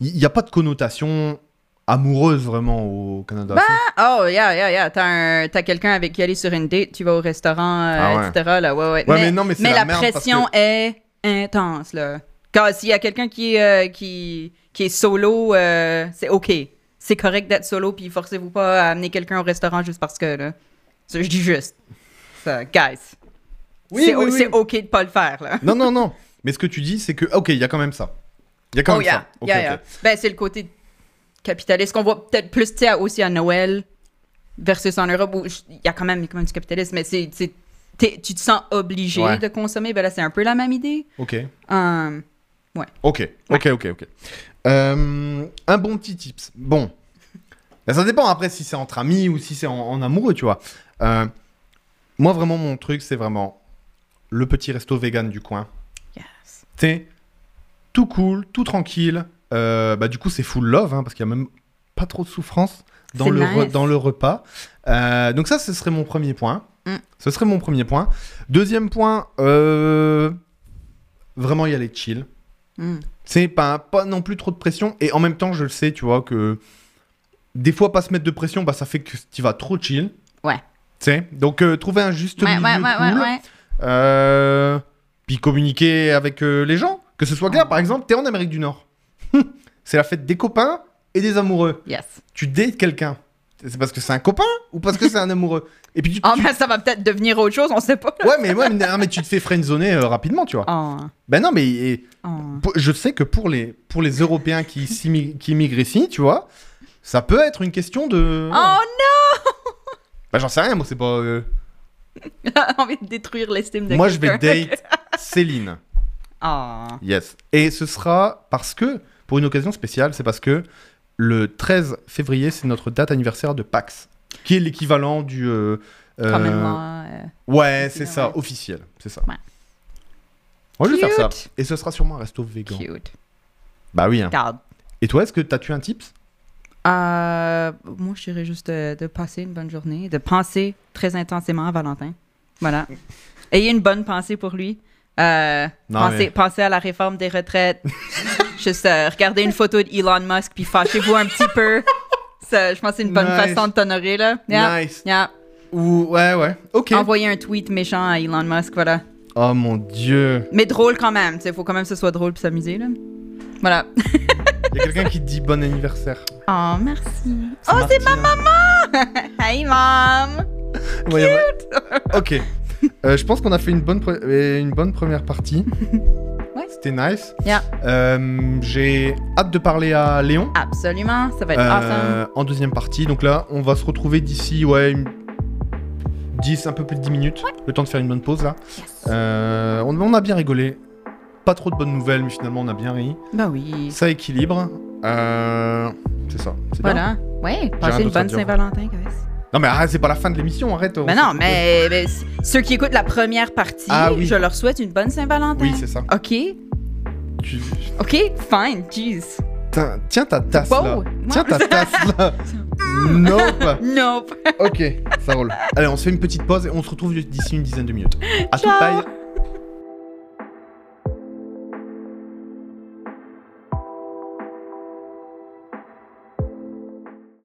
Speaker 1: Il n'y a pas de connotation amoureuse vraiment au Canada.
Speaker 2: Oh, yeah, yeah, yeah. T'as, t'as quelqu'un avec qui aller sur une date, tu vas au restaurant, euh,
Speaker 1: Ah ouais.
Speaker 2: etc. Là, ouais, ouais.
Speaker 1: Ouais, mais non, mais c'est la
Speaker 2: pression est intense, là. Quand s'il y a quelqu'un qui, euh, qui, qui est solo, euh, c'est OK. C'est correct d'être solo, puis forcez-vous pas à amener quelqu'un au restaurant juste parce que, là. Ça, je dis juste. Ça, guys.
Speaker 1: Oui,
Speaker 2: c'est,
Speaker 1: oui,
Speaker 2: c'est OK de pas le faire, là.
Speaker 1: Non, non, non. Mais ce que tu dis, c'est que, ok, il y a quand même ça. Il y a quand
Speaker 2: Oh,
Speaker 1: même
Speaker 2: yeah.
Speaker 1: ça. Ok,
Speaker 2: yeah,
Speaker 1: ok.
Speaker 2: yeah. Ben, c'est le côté capitaliste qu'on voit peut-être plus, tu sais, aussi à Noël versus en Europe où il y a quand même, quand même du capitalisme, mais c'est, t'es- tu te sens obligé
Speaker 1: Ouais.
Speaker 2: de consommer. Ben là, c'est un peu la même idée.
Speaker 1: Ok.
Speaker 2: Hum,
Speaker 1: Ok, ok, ok, ok. Euh, un bon petit tips. Bon. Ben, ça dépend après si c'est entre amis ou si c'est en, en amoureux, tu vois. Euh, moi, vraiment, mon truc, c'est vraiment le petit resto vegan du coin.
Speaker 2: yes.
Speaker 1: C'est tout cool, tout tranquille. Euh, bah, du coup, c'est full love, hein, parce qu'il y a même pas trop de souffrance dans, le,
Speaker 2: nice.
Speaker 1: dans le repas. Euh, donc ça, ce serait mon premier point.
Speaker 2: Mm.
Speaker 1: Ce serait mon premier point. Deuxième point, euh, vraiment y aller chill.
Speaker 2: Hum.
Speaker 1: C'est pas, pas non plus trop de pression. Et en même temps, je le sais, tu vois, que des fois, pas se mettre de pression, bah, ça fait que tu vas trop chill.
Speaker 2: Ouais.
Speaker 1: Tu sais? Donc, euh, trouver un juste
Speaker 2: Ouais,
Speaker 1: milieu
Speaker 2: ouais, ouais, ouais,
Speaker 1: cool.
Speaker 2: ouais.
Speaker 1: Puis communiquer avec les gens. Que ce soit clair, par exemple, t'es en Amérique du Nord. c'est la fête des copains et des amoureux.
Speaker 2: Yes.
Speaker 1: Tu dates quelqu'un. C'est parce que c'est un copain ou parce que c'est un amoureux? Et puis tu,
Speaker 2: Oh,
Speaker 1: tu-
Speaker 2: mais ça va peut-être devenir autre chose, on sait pas.
Speaker 1: Ouais, mais, ouais, mais, non, mais tu te fais friendzoner euh, rapidement, tu vois.
Speaker 2: Oh,
Speaker 1: Ben non, mais et-
Speaker 2: oh.
Speaker 1: je sais que pour les, pour les Européens qui, qui immigrent ici, tu vois, ça peut être une question de...
Speaker 2: Oh
Speaker 1: Bah j'en sais rien, moi c'est pas... euh,
Speaker 2: non! envie de détruire l'estime de
Speaker 1: Moi je vais date Céline.
Speaker 2: Oh.
Speaker 1: Yes. Et ce sera parce que, pour une occasion spéciale, c'est parce que le 13 février, c'est notre date anniversaire de PAX, qui est l'équivalent du... euh, euh,
Speaker 2: euh,
Speaker 1: Ouais, c'est ça,
Speaker 2: Ouais.
Speaker 1: officiel, c'est ça.
Speaker 2: Ouais.
Speaker 1: Moi, je vais faire ça. Et ce sera sûrement un resto vegan.
Speaker 2: Cute.
Speaker 1: Bah oui. hein. Et toi, est-ce que t'as tué un tips?
Speaker 2: Euh, moi, je dirais juste de, de passer une bonne journée, de penser très intensément à Valentin. Voilà. Ayez une bonne pensée pour lui. Euh,
Speaker 1: Non,
Speaker 2: pensez,
Speaker 1: mais-
Speaker 2: pensez à la réforme des retraites. juste euh, regardez une photo d'Elon Musk puis fâchez-vous un petit peu. Ça, je pense que c'est une bonne
Speaker 1: Nice.
Speaker 2: façon de t'honorer, là. Yeah.
Speaker 1: Nice.
Speaker 2: Yeah.
Speaker 1: Ou... Ouais, ouais. Ok.
Speaker 2: Envoyez un tweet méchant à Elon Musk, voilà.
Speaker 1: Oh mon dieu.
Speaker 2: Mais drôle quand même. Il faut quand même que ce soit drôle pour s'amuser, là. Voilà.
Speaker 1: Il y a quelqu'un qui te dit bon anniversaire.
Speaker 2: Oh, merci.
Speaker 1: Oh,
Speaker 2: c'est ma maman! Hey, mom!
Speaker 1: Ouais. Ok. Euh, je pense qu'on a fait une bonne, pre- euh, une bonne première partie.
Speaker 2: Ouais.
Speaker 1: C'était nice.
Speaker 2: Yeah.
Speaker 1: Euh, J'ai hâte de parler à Léon.
Speaker 2: Absolument, ça va être
Speaker 1: euh,
Speaker 2: awesome.
Speaker 1: en deuxième partie. Donc là, on va se retrouver d'ici, ouais, une- 10, un peu plus de 10 minutes. Le temps de faire une bonne pause là.
Speaker 2: Yes.
Speaker 1: Euh, on, on a bien rigolé. Pas trop de bonnes nouvelles, mais finalement on a bien ri.
Speaker 2: Ben oui.
Speaker 1: Ça équilibre. Euh, c'est ça. Bien.
Speaker 2: Voilà. Ouais, passez une bonne. Saint-Valentin, guys.
Speaker 1: Non mais arrête, c'est pas la fin de l'émission, arrête. on s'est-
Speaker 2: non, mais, mais c- ceux qui écoutent la première partie,
Speaker 1: Ah oui.
Speaker 2: je leur souhaite une bonne Saint-Valentin.
Speaker 1: Oui, c'est ça.
Speaker 2: OK.
Speaker 1: Tu-
Speaker 2: OK, fine. Jeez.
Speaker 1: Tiens, tiens ta tasse là.
Speaker 2: Moi-
Speaker 1: Tiens ta tasse là. nope.
Speaker 2: Nope.
Speaker 1: Ok, ça roule. Allez, on se fait une petite pause et on se retrouve d'ici une dizaine de minutes. À tout
Speaker 2: Ciao.